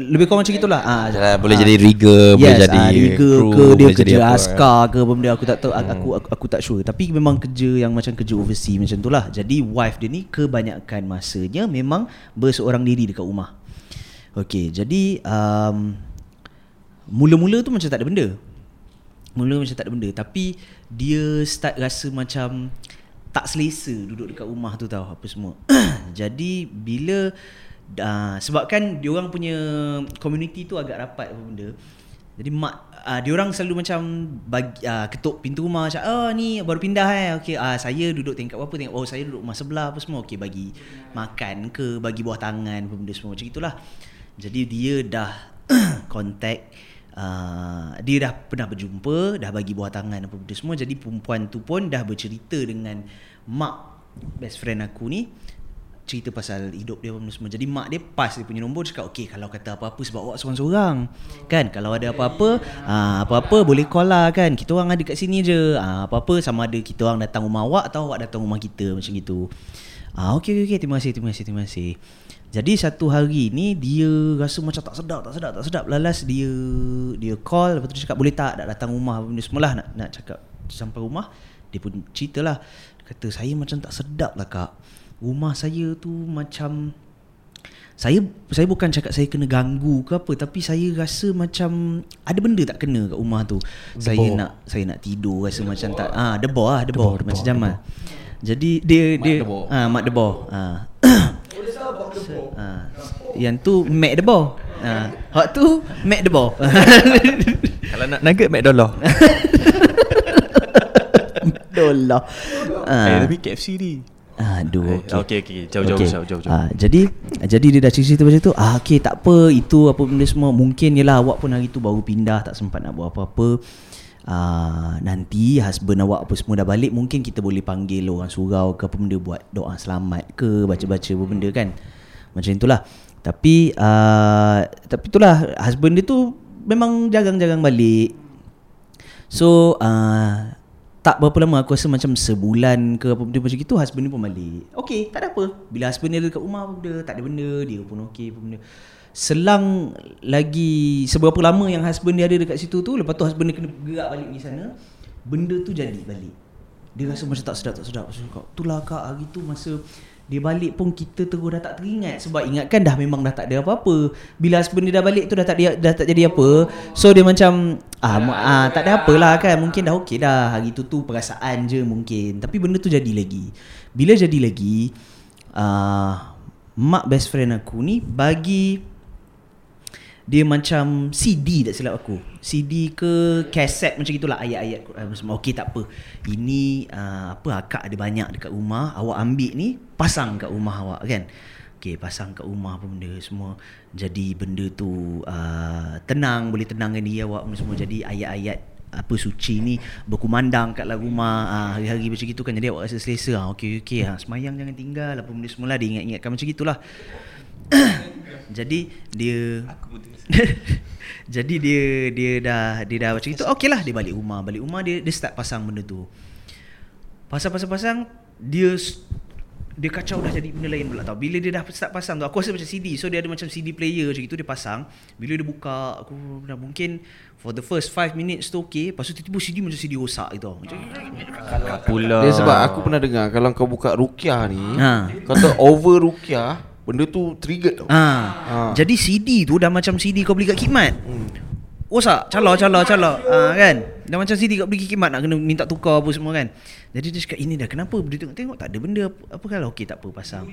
lebih kurang macam gitulah. Ah Yalah, boleh jadi rigger, boleh jadi ah, rigger crew, ke dia boleh jadi kerja apa, askar ke apa benda aku tak tahu hmm. aku, aku aku tak sure. Tapi memang kerja yang macam kerja overseas macam tu lah. Jadi wife dia ni kebanyakan masanya memang berseorang diri dekat rumah. Okay, jadi um, mula-mula tu macam tak ada benda. Mula macam tak ada benda tapi dia start rasa macam tak selesa duduk dekat rumah tu tahu apa semua. Jadi bila uh, sebabkan dia orang punya community tu agak rapat apa benda. Jadi mak uh, dia orang selalu macam bagi uh, ketuk pintu rumah macam oh ni baru pindah eh. Okey uh, saya duduk tingkat berapa tingkat oh saya duduk rumah sebelah apa semua. Okey bagi makan ke bagi buah tangan apa benda semua macam itulah. Jadi dia dah contact uh, dia dah pernah berjumpa, dah bagi buah tangan apa benda semua. Jadi perempuan tu pun dah bercerita dengan mak best friend aku ni cerita pasal hidup dia apa semua. Jadi mak dia pas dia punya nombor cakap okey kalau kata apa-apa sebab awak seorang-seorang. Kan kalau ada apa-apa, uh, apa-apa boleh call lah kan. Kita orang ada kat sini je. Uh, apa-apa sama ada kita orang datang rumah awak atau awak datang rumah kita macam gitu. Ah okey okey okay. terima kasih terima kasih terima kasih. Jadi satu hari ni dia rasa macam tak sedap tak sedap tak sedap lalas dia dia call lepas tu dia cakap boleh tak nak datang rumah benda semualah nak nak cakap sampai rumah dia pun ceritalah dia kata saya macam tak sedap lah kak. Rumah saya tu macam saya saya bukan cakap saya kena ganggu ke apa tapi saya rasa macam ada benda tak kena kat rumah tu. saya Debor. nak saya nak tidur rasa macam tak ah debor ah debor, macam Jamal. Jadi dia dia debor. ah mak debor. Ah. ah. Yang tu Mac debor. Ah. Hak tu Mac debor. Kalau nak nugget McDonald Dolah. Eh Ah. tapi KFC ni Aduh. Eh, Okey okey jauh jauh Okey. jauh jauh jauh Ah, jadi jadi dia dah cerita macam tu. Ah okey tak apa itu apa benda semua mungkin jelah awak pun hari tu baru pindah tak sempat nak buat apa-apa. Ah nanti husband awak apa semua dah balik mungkin kita boleh panggil orang surau ke apa benda buat doa selamat ke baca-baca apa benda kan. Macam itulah. Tapi ah tapi itulah husband dia tu memang jarang-jarang balik. So uh, tak berapa lama aku rasa macam sebulan ke apa benda macam gitu husband dia pun balik. Okey, tak ada apa. Bila husband dia dekat rumah apa benda, tak ada benda, dia pun okey apa benda. Selang lagi seberapa lama yang husband dia ada dekat situ tu, lepas tu husband dia kena gerak balik di sana, benda tu jadi balik. Dia rasa macam tak sedap tak sedap. Kau, itulah kak hari tu masa dia balik pun kita terus dah tak teringat sebab ingatkan dah memang dah tak ada apa-apa. Bila husband dia dah balik tu dah tak dia dah tak jadi apa. So dia macam ah, mu- ah tak ada apalah kan. Mungkin dah okey dah. Hari tu tu perasaan je mungkin. Tapi benda tu jadi lagi. Bila jadi lagi ah mak best friend aku ni bagi dia macam CD tak silap aku. CD ke kaset macam itulah ayat-ayat Quran semua. Okey tak apa. Ini uh, apa akak ada banyak dekat rumah, awak ambil ni pasang kat rumah awak kan. Okey, pasang kat rumah apa benda semua. Jadi benda tu uh, tenang, boleh tenangkan diri awak semua. Jadi ayat-ayat apa suci ni berkumandang kat dalam rumah ah, hari-hari macam gitu kan jadi awak rasa selesa ah okey okey ah semayang jangan tinggal apa benda semula dia ingat-ingatkan macam gitulah jadi dia jadi dia dia dah dia dah macam itu okey lah dia balik rumah. Balik rumah dia dia start pasang benda tu. Pasang-pasang-pasang dia s- dia kacau dah jadi benda lain pula tau. Bila dia dah start pasang tu aku rasa macam CD so dia ada macam CD player macam itu dia pasang. Bila dia buka aku dah mungkin for the first 5 minutes tu okey. Lepas tu tiba-tiba CD macam CD rosak gitu. Macam Pula Dia sebab aku pernah dengar kalau kau buka rukyah ni, Ha. kata over rukyah, benda tu triggered tau. Ha. Ha. Jadi CD tu dah macam CD kau beli kat Khidmat. Hmm. Rosak, cala cala cala. Ha, kan? Dah macam CD kau beli kat Khidmat nak kena minta tukar apa semua kan. Jadi dia cakap ini dah kenapa dia tengok tengok tak ada benda apa, apa kalau okey tak apa pasang.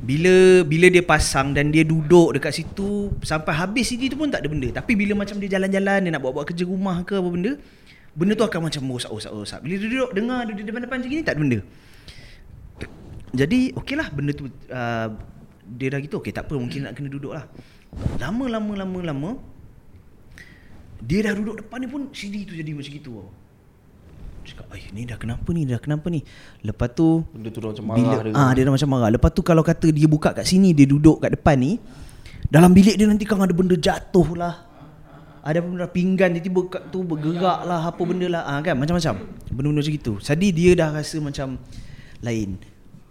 Bila bila dia pasang dan dia duduk dekat situ sampai habis CD tu pun tak ada benda. Tapi bila macam dia jalan-jalan dia nak buat-buat kerja rumah ke apa benda, benda tu akan macam rosak-rosak-rosak. Bila dia duduk dengar dia di depan-depan macam ni tak ada benda. Jadi okeylah benda tu uh, dia dah gitu okey tak apa mungkin nak kena duduk lah. Lama lama lama lama dia dah duduk depan ni pun CD tu jadi macam gitu tau. Cakap, "Ai, ni dah kenapa ni? Dah kenapa ni?" Lepas tu Benda tu dah macam bila, marah dia. ah dia dah macam marah. Lepas tu kalau kata dia buka kat sini dia duduk kat depan ni dalam bilik dia nanti kan ada benda jatuh lah. Ada benda pinggan tiba-tiba kat tu bergerak lah apa benda lah ah, kan macam-macam. Benda-benda macam gitu. Jadi dia dah rasa macam lain.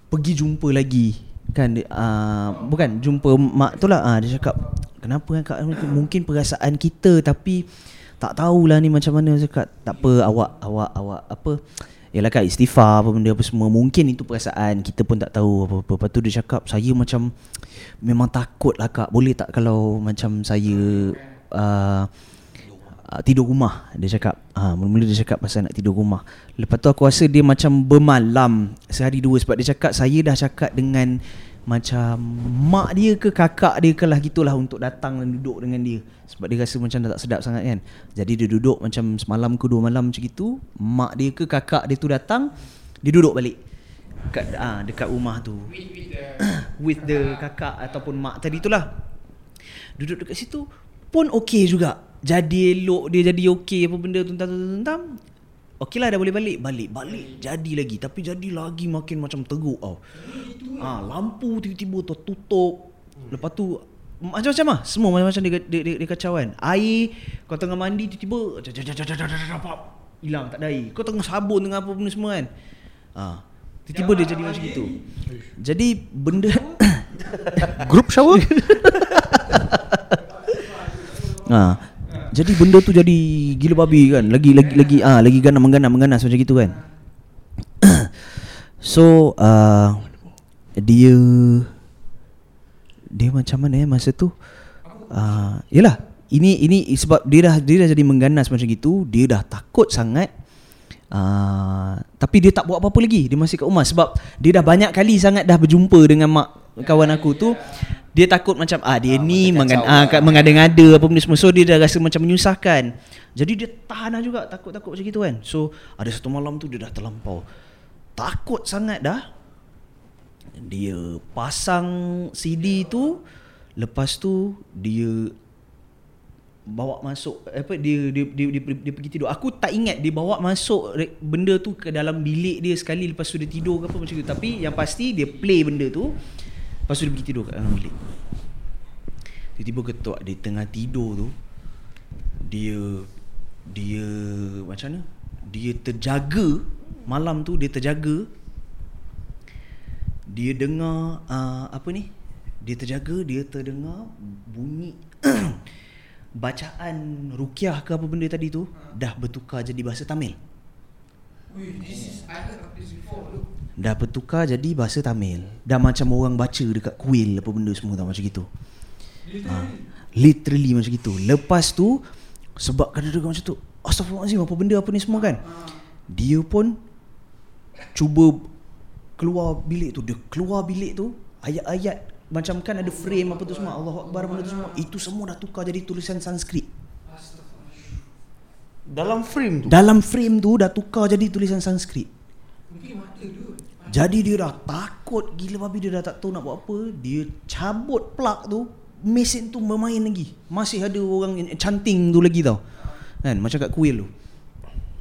Pergi jumpa lagi kan ah, bukan jumpa mak tu lah. Ah, dia cakap kenapa kan kak? Mungkin perasaan kita tapi tak tahulah ni macam mana. Cakap tak apa awak awak awak apa Yalah kak istighfar apa benda apa semua Mungkin itu perasaan. Kita pun tak tahu apa-apa. Lepas tu dia cakap Saya macam Memang takut lah kak. Boleh tak kalau Macam saya uh, uh, Tidur rumah? Dia cakap uh, Mula-mula dia cakap Pasal nak tidur rumah. Lepas tu aku rasa dia macam Bermalam Sehari dua. Sebab dia cakap Saya dah cakap dengan Macam Mak dia ke kakak dia ke lah Gitulah untuk datang dan duduk dengan dia. Sebab dia rasa macam dah tak sedap sangat kan. Jadi dia duduk macam Semalam ke dua malam macam gitu Mak dia ke kakak dia tu datang Dia duduk balik. Kat, ah, dekat rumah tu. With the kakak. ataupun mak tadi tu lah. Duduk dekat situ pun okey juga. Jadi elok dia jadi okey apa benda tu entam entam Okey lah dah boleh balik. Balik Balik. Jadi lagi. Tapi jadi lagi makin macam teruk tau. Ha, Lampu tiba-tiba tu tutup Lepas tu Macam-macam lah. Semua macam-macam dia, dia, dia, dia kacau kan. Air Kau tengah mandi tiba-tiba Hilang. Tak ada air. Kau tengah sabun dengan apa benda semua kan. Ha, Tiba-tiba dia jadi macam gitu. Jadi benda Group shower? Ha. Jadi benda tu jadi gila babi kan. Lagi lagi lagi ah lagi ganam mengganam mengganas macam gitu kan. so uh, dia dia macam mana eh masa tu? Uh, yalah ini ini sebab dia dah dia dah jadi mengganas macam gitu, dia dah takut sangat. Uh, tapi dia tak buat apa-apa lagi Dia masih kat rumah Sebab dia dah banyak kali sangat Dah berjumpa dengan mak kawan aku tu Dia takut macam Ah dia ni mengan, ah, kat- mengada-ngada Apa benda semua. So dia dah rasa macam menyusahkan. Jadi dia tahan lah juga Takut-takut macam gitu kan. So ada satu malam tu Dia dah terlampau. Takut sangat dah. Dia pasang CD tu. Lepas tu Dia bawa masuk apa dia dia dia, dia, dia, dia pergi tidur. Aku tak ingat dia bawa masuk benda tu ke dalam bilik dia sekali lepas tu dia tidur ke apa macam tu. Tapi yang pasti dia play benda tu lepas tu dia pergi tidur kat dalam bilik. Tiba-tiba ketuk dia tengah tidur tu dia dia macam mana? Dia terjaga malam tu dia terjaga dia dengar uh, apa ni? Dia terjaga, dia terdengar bunyi bacaan rukyah ke apa benda tadi tu dah bertukar jadi bahasa Tamil. Dah bertukar jadi bahasa Tamil. Dah macam orang baca dekat kuil apa benda semua tau macam gitu. Ha, literally macam gitu. Lepas tu sebab kadang-kadang macam tu Astaghfirullahalazim apa benda apa ni semua kan. Dia pun cuba keluar bilik tu. Dia keluar bilik tu ayat-ayat macam kan ada frame apa tu semua Allahu Akbar benda tu semua itu semua dah tukar jadi tulisan Sanskrit. Dalam frame tu. Dalam frame tu dah tukar jadi tulisan Sanskrit. Jadi dia dah takut gila babi dia dah tak tahu nak buat apa. Dia cabut plug tu, mesin tu bermain lagi. Masih ada orang yang canting tu lagi tau. Kan macam kat kuil tu.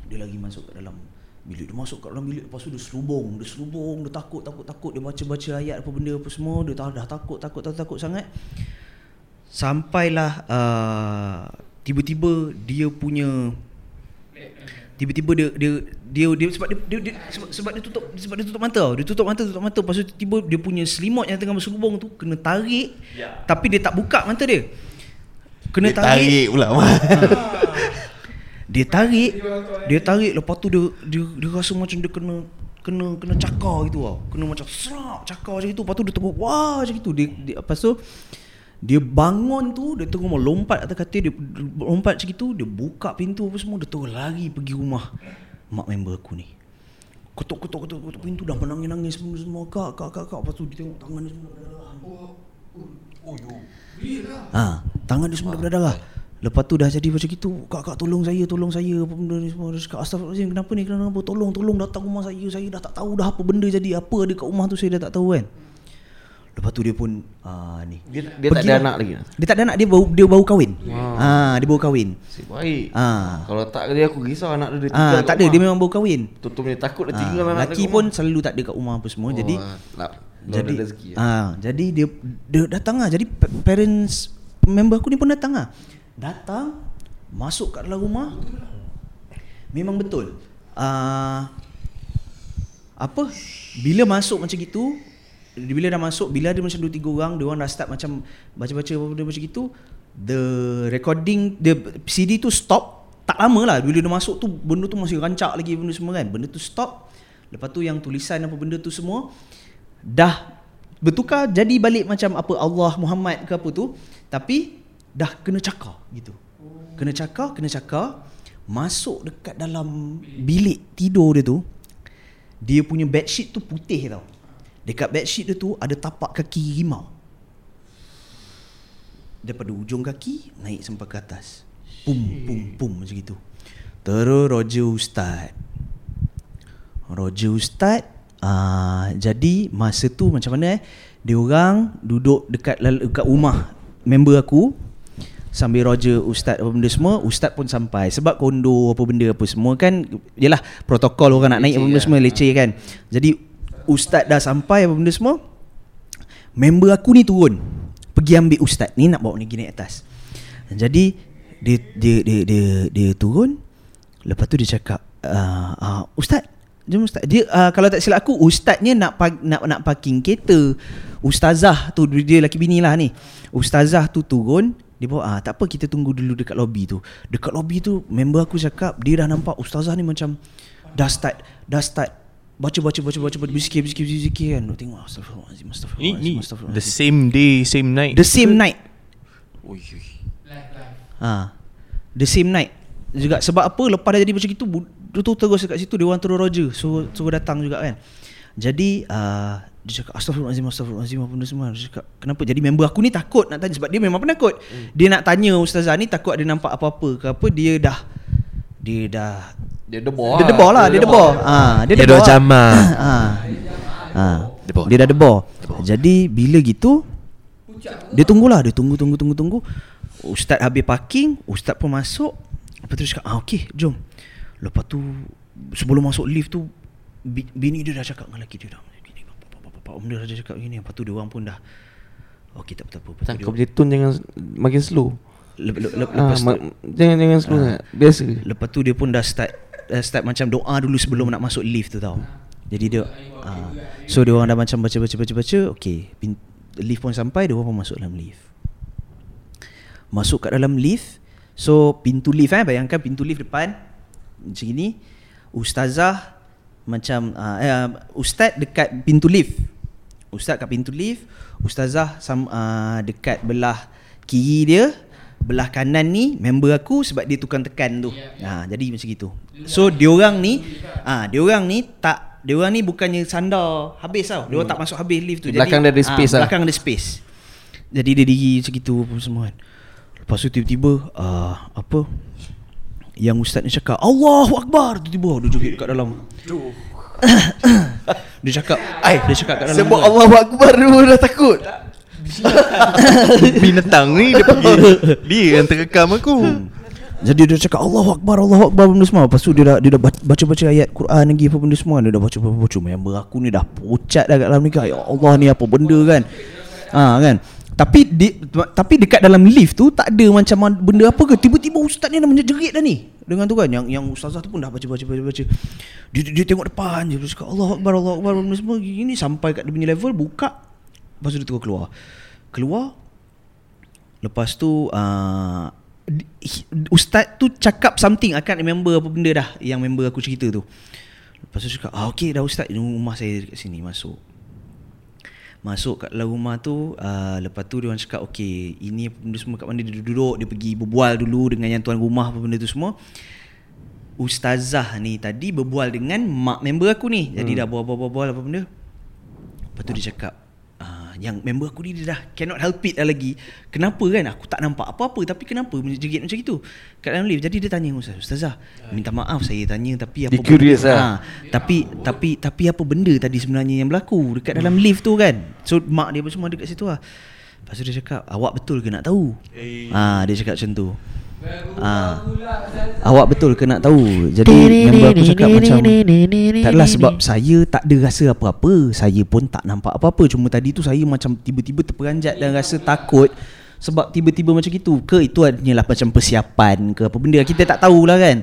Dia lagi masuk kat dalam bilik dia masuk kat dalam bilik lepas tu dia serubung, dia serubung, dia takut takut takut dia baca-baca ayat apa benda apa semua, dia dah, dah takut takut takut takut sangat. Sampailah uh, tiba-tiba dia punya Tiba-tiba dia dia dia, dia sebab dia, dia, dia sebab, sebab dia tutup sebab dia tutup mata tau. Dia tutup mata tutup mata. Lepas tu tiba dia punya selimut yang tengah berselubung tu kena tarik. Ya. tapi dia tak buka mata dia. Kena Dia tarik. pula Dia tarik Dia tarik. Lepas tu dia Dia, dia rasa macam dia kena Kena kena cakar gitu tau. Kena macam serap Cakar macam itu Lepas tu dia tengok Wah macam itu dia, dia, Lepas tu Dia bangun tu Dia tengok mau lompat atas katil Dia lompat macam itu Dia buka pintu apa semua Dia terus lari pergi rumah Mak member aku ni. Ketuk ketuk ketuk ketuk pintu Dah menangis-nangis semua semua. Kak kak kak kak. Lepas tu dia tengok tangan dia semua berdarah Oh, yo. Ha, tangan dia semua berdarah. Lepas tu dah jadi macam gitu. Kak kak tolong saya Tolong saya Apa benda ni semua. Dia cakap astagfirullahaladzim Kenapa ni? Kenapa? Tolong tolong datang rumah saya. Saya dah tak tahu dah apa benda jadi Apa ada kat rumah tu Saya dah tak tahu kan Lepas tu dia pun uh, ni. Dia, dia tak ada anak lagi. Dia tak ada anak Dia baru, dia baru kahwin. Ha, Dia baru kahwin. Nasib baik. ha. Kalau tak dia aku risau anak dia dia ha, tinggal kat Tak ada rumah. Dia memang baru kahwin. Tutup dia takut dia ha, tinggal anak Laki pun rumah. selalu tak ada kat rumah apa semua. Oh, Jadi nak jadi ya. ah jadi dia dia datang ah jadi pa- parents member aku ni pun datang ah datang masuk kat dalam rumah. Memang betul. Ah apa? Bila masuk macam gitu bila dah masuk bila ada macam 2 3 orang dia orang dah start macam baca-baca apa macam gitu the recording the CD tu stop. Tak lama lah bila dia masuk tu benda tu masih rancak lagi benda semua kan. Benda tu stop. Lepas tu yang tulisan apa benda tu semua dah bertukar jadi balik macam apa Allah Muhammad ke apa tu tapi dah kena cakar gitu. Kena cakar kena cakar. Masuk dekat dalam bilik tidur dia tu dia punya bedsheet tu putih tau dekat bedsheet dia tu ada tapak kaki rimau. Daripada ujung kaki naik sampai ke atas. Pum pum pum macam gitu. Terus Roger Ustaz Roger Ustaz uh, jadi masa tu macam mana eh? Dia orang duduk dekat dekat rumah member aku. Sambil Roger ustaz apa benda semua ustaz pun sampai. Sebab kondo apa benda apa semua kan yalah protokol orang nak naik apa benda semua leceh kan. Jadi ustaz dah sampai apa benda semua member aku ni turun pergi ambil ustaz ni nak bawa ni pergi naik atas jadi dia dia dia dia, dia turun lepas tu dia cakap uh, uh, ustaz Jom ustaz. Dia uh, kalau tak silap aku ustaznya nak nak nak parking kereta. Ustazah tu dia laki bini lah ni. Ustazah tu turun dia bawa ah tak apa kita tunggu dulu dekat lobby tu. Dekat lobby tu member aku cakap dia dah nampak ustazah ni macam dah start dah start baca baca baca baca baca bisikir bisikir bisikir kan. Tengok astagfirullahalazim astagfirullahalazim ni the astagfirullahalazim. same day, same night. The same night. Ui, ui. Ha. The same night juga sebab apa lepas dah jadi macam itu dia tu terus dekat situ dia orang terus Roger suruh suruh datang juga kan. Jadi uh, dia cakap astagfirullahalazim astagfirullahalazim apa benda semua dia cakap kenapa jadi member aku ni takut nak tanya sebab dia memang penakut. Hmm. Dia nak tanya ustazah ni takut ada nampak apa-apa ke apa dia dah dia dah Dia debor dia debor lah dia debor. Ha dia Dia debor. dah lah. camar. Ha. Ha. Debor. Dia dah debor. Jadi bila gitu dia tunggulah, dia tunggu tunggu tunggu tunggu. Ustaz habis parking, ustaz pun masuk. Lepas tu dia cakap, "Ah okey, jom." Lepas tu sebelum masuk lift tu bi- bini dia dah cakap dengan lelaki dia dah. Bini bapak om dia dah cakap gini. Lepas tu dia orang pun dah Okey tak apa tak. Lepas tu kau punya tone jangan makin slow. lep, lep, lep, Ah, lepas tu ma- jangan jangan slow sangat. Biasa. Lepas tu dia pun dah start uh, start macam doa dulu sebelum nak masuk lift tu tau. Jadi dia uh, so dia orang dah macam baca baca baca baca okey lift pun sampai dia orang pun masuk dalam lift. Masuk kat dalam lift so pintu lift eh bayangkan pintu lift depan macam ni ustazah macam uh, eh, ustaz dekat pintu lift. Ustaz kat pintu lift, ustazah sam, uh, dekat belah kiri dia, belah kanan ni member aku sebab dia tukang tekan tu. Ha jadi macam gitu. So diorang ni ah ha, diorang ni tak Dia orang ni bukannya sandar habis tau. Dia orang tak masuk habis lift tu. Di belakang dia ada space lah. Belakang ada space. Jadi dia diri macam gitu apa semua kan. Lepas tu tiba-tiba uh, apa yang ustaz ni cakap Allahu Akbar tiba-tiba dia joget kat dalam. dia cakap, Ai, dia cakap kat dalam. Sebut tu kan. Allah Akbar dulu dah takut. Binatang ni dia pergi Dia yang terekam aku. Jadi dia cakap Allahu Akbar Allahu Akbar benda semua. Lepas tu dia dah, dia dah baca-baca ayat Quran lagi apa benda semua. Dia dah baca-baca Member aku ni dah pucat dah kat dalam ni Ya Allah ni apa benda kan? Ha, kan? Tapi di, tapi dekat dalam lift tu tak ada macam benda apa ke. Tiba-tiba ustaz ni dah menjerit dah ni. Dengan tu kan yang yang ustazah tu pun dah baca baca baca baca. Dia, dia, tengok depan je dia cakap Allah Akbar Allah Akbar semua. Gini sampai kat dia punya level buka. Lepas tu dia terus keluar keluar Lepas tu uh, Ustaz tu cakap something I can't remember apa benda dah Yang member aku cerita tu. Lepas tu cakap ah, Okay dah Ustaz Rumah saya dekat sini Masuk. Masuk kat dalam rumah tu uh, Lepas tu dia orang cakap Okay Ini apa benda semua kat mana? Dia duduk Dia pergi berbual dulu Dengan yang tuan rumah Apa benda tu semua. Ustazah ni tadi Berbual dengan Mak member aku ni. Jadi dah berbual-bual Apa benda. Lepas tu dia cakap Yang member aku ni dia dah Cannot help it dah lagi. Kenapa kan? Aku tak nampak apa-apa Tapi kenapa Jerit macam itu? Kat dalam lift. Jadi dia tanya Ustaz Ustazah Minta maaf saya tanya Tapi apa Dia curious lah. ha, Tapi Tapi Tapi apa benda tadi sebenarnya Yang berlaku Dekat dalam lift tu kan? So mak dia pun semua Dekat situ lah. Lepas tu dia cakap Awak betul ke nak tahu? Ah, Dia cakap macam tu Ah, Awak betul ke nak tahu? Jadi member aku cakap macam Taklah sebab saya tak ada rasa apa-apa. Saya pun tak nampak apa-apa. Cuma tadi tu saya macam tiba-tiba terperanjat Dan rasa takut. Sebab tiba-tiba macam gitu Ke? Itu hanyalah macam persiapan ke apa benda. Kita tak tahulah kan?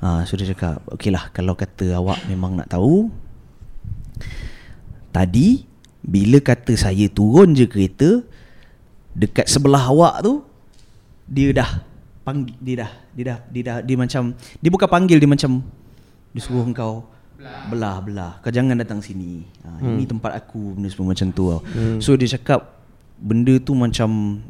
Ha, So dia cakap. Okey lah kalau kata awak memang nak tahu Tadi Bila kata saya turun je kereta Dekat sebelah awak tu Dia dah panggil dia dah dia dah dia dah dia macam dia bukan panggil dia macam dia suruh engkau belah belah. Kau jangan datang sini. Ha, hmm. ini tempat aku benda semua macam tu tau. Hmm. so dia cakap benda tu macam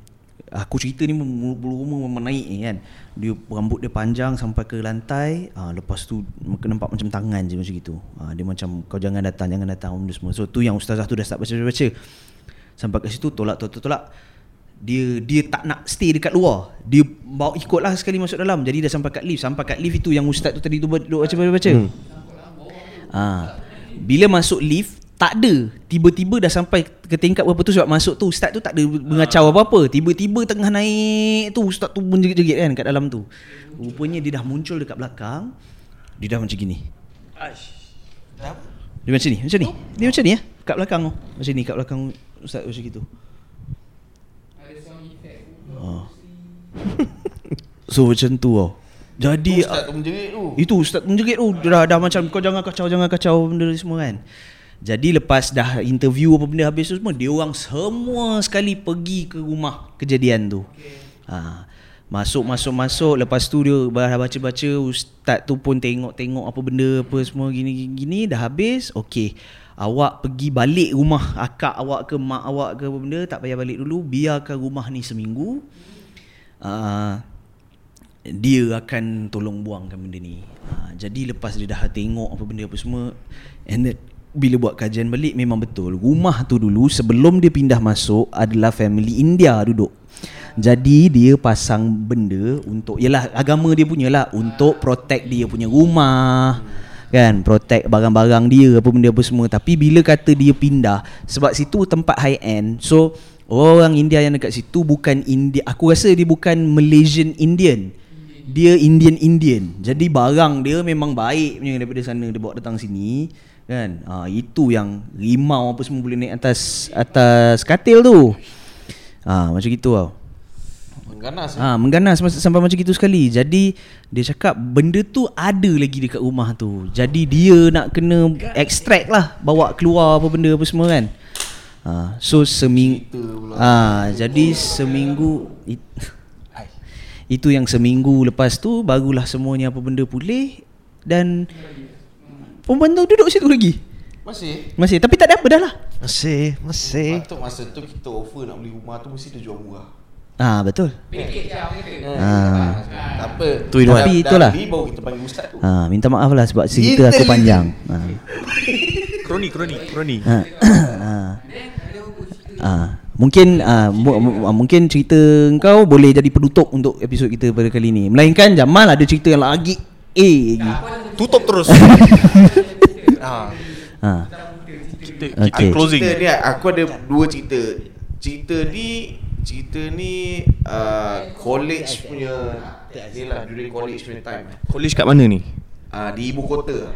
aku cerita ni bulu rumah memang naik ni kan. Dia rambut dia panjang sampai ke lantai. Ha, lepas tu muka nampak macam tangan je macam gitu. Ha, dia macam kau jangan datang jangan datang. Benda semua. So tu yang ustazah tu dah start baca-baca. Sampai ke situ tolak tolak tolak dia dia tak nak stay dekat luar. Dia bawa ikutlah sekali masuk dalam. Jadi dah sampai kat lift. Sampai kat lift itu yang ustaz tu tadi tu duduk baca-baca. Hmm. Ha. Bila masuk lift tak ada. Tiba-tiba dah sampai ke tingkat berapa tu sebab masuk tu ustaz tu tak ada mengacau apa-apa. Tiba-tiba tengah naik tu ustaz tu menjerit-jerit kan kat dalam tu. Rupanya dia dah muncul dekat belakang. Dia dah macam gini. Dia macam ni, macam ni. Dia macam ni ya. Kat belakang tu. Macam ni kat belakang ustaz macam gitu. Ah. so macam tu tau. Jadi Ustaz tu menjerit tu. Itu ustaz menjerit tu. Dah, dah macam Kau jangan kacau Jangan kacau benda ni semua kan. Jadi lepas dah interview apa benda habis tu semua Dia orang semua sekali pergi ke rumah kejadian tu. Ha. Masuk masuk masuk. Lepas tu dia dah baca-baca Ustaz tu pun tengok-tengok apa benda Apa semua gini-gini Dah habis Okay Awak pergi balik rumah akak awak ke mak awak ke benda Tak payah balik dulu Biarkan rumah ni seminggu uh, dia akan tolong buangkan benda ni. Ha, jadi lepas dia dah tengok apa benda apa semua and then bila buat kajian balik memang betul. Rumah tu dulu sebelum dia pindah masuk adalah family India duduk. Jadi dia pasang benda untuk yalah agama dia punya lah untuk protect dia punya rumah kan protect barang-barang dia apa benda apa semua. Tapi bila kata dia pindah sebab situ tempat high end so orang India yang dekat situ bukan India aku rasa dia bukan Malaysian Indian. Dia Indian Indian. Jadi barang dia memang baik punya daripada sana. Dia bawa datang sini kan. Ha, itu yang rimau apa semua boleh naik atas atas katil tu. Ha, macam gitu tau Mengganas. Ha, mengganas sampai macam itu sekali. Jadi dia cakap benda tu ada lagi dekat rumah tu. Jadi dia nak kena extract lah, bawa keluar apa benda apa semua kan. Ha, so seminggu ha, jadi seminggu it, itu yang seminggu lepas tu barulah semuanya apa benda pulih dan perempuan tu duduk situ lagi. Masih? Masih tapi tak ada apa dah lah. Masih, masih. Patut masa tu kita offer nak beli rumah tu mesti dia jual murah. Ah betul. Ah. Tak apa. Tu Tapi Dah- dah itulah. beli baru kita panggil ustaz tu. Ha, minta maaf lah sebab cerita aku panjang. Ha. Kroni, kroni, kroni. Ha. ha. Ah, mungkin ah, mu, mu, ah, mungkin cerita kau boleh jadi penutup untuk episod kita pada kali ni. Melainkan Jamal ada cerita yang lagi A lagi. Tutup terus. ha. Ha. Kita, kita Okay. closing. Cerita ni aku ada dua cerita. Cerita ni cerita ni uh, college punya Yelah during college punya time. College kat mana ni? uh, Di ibu kota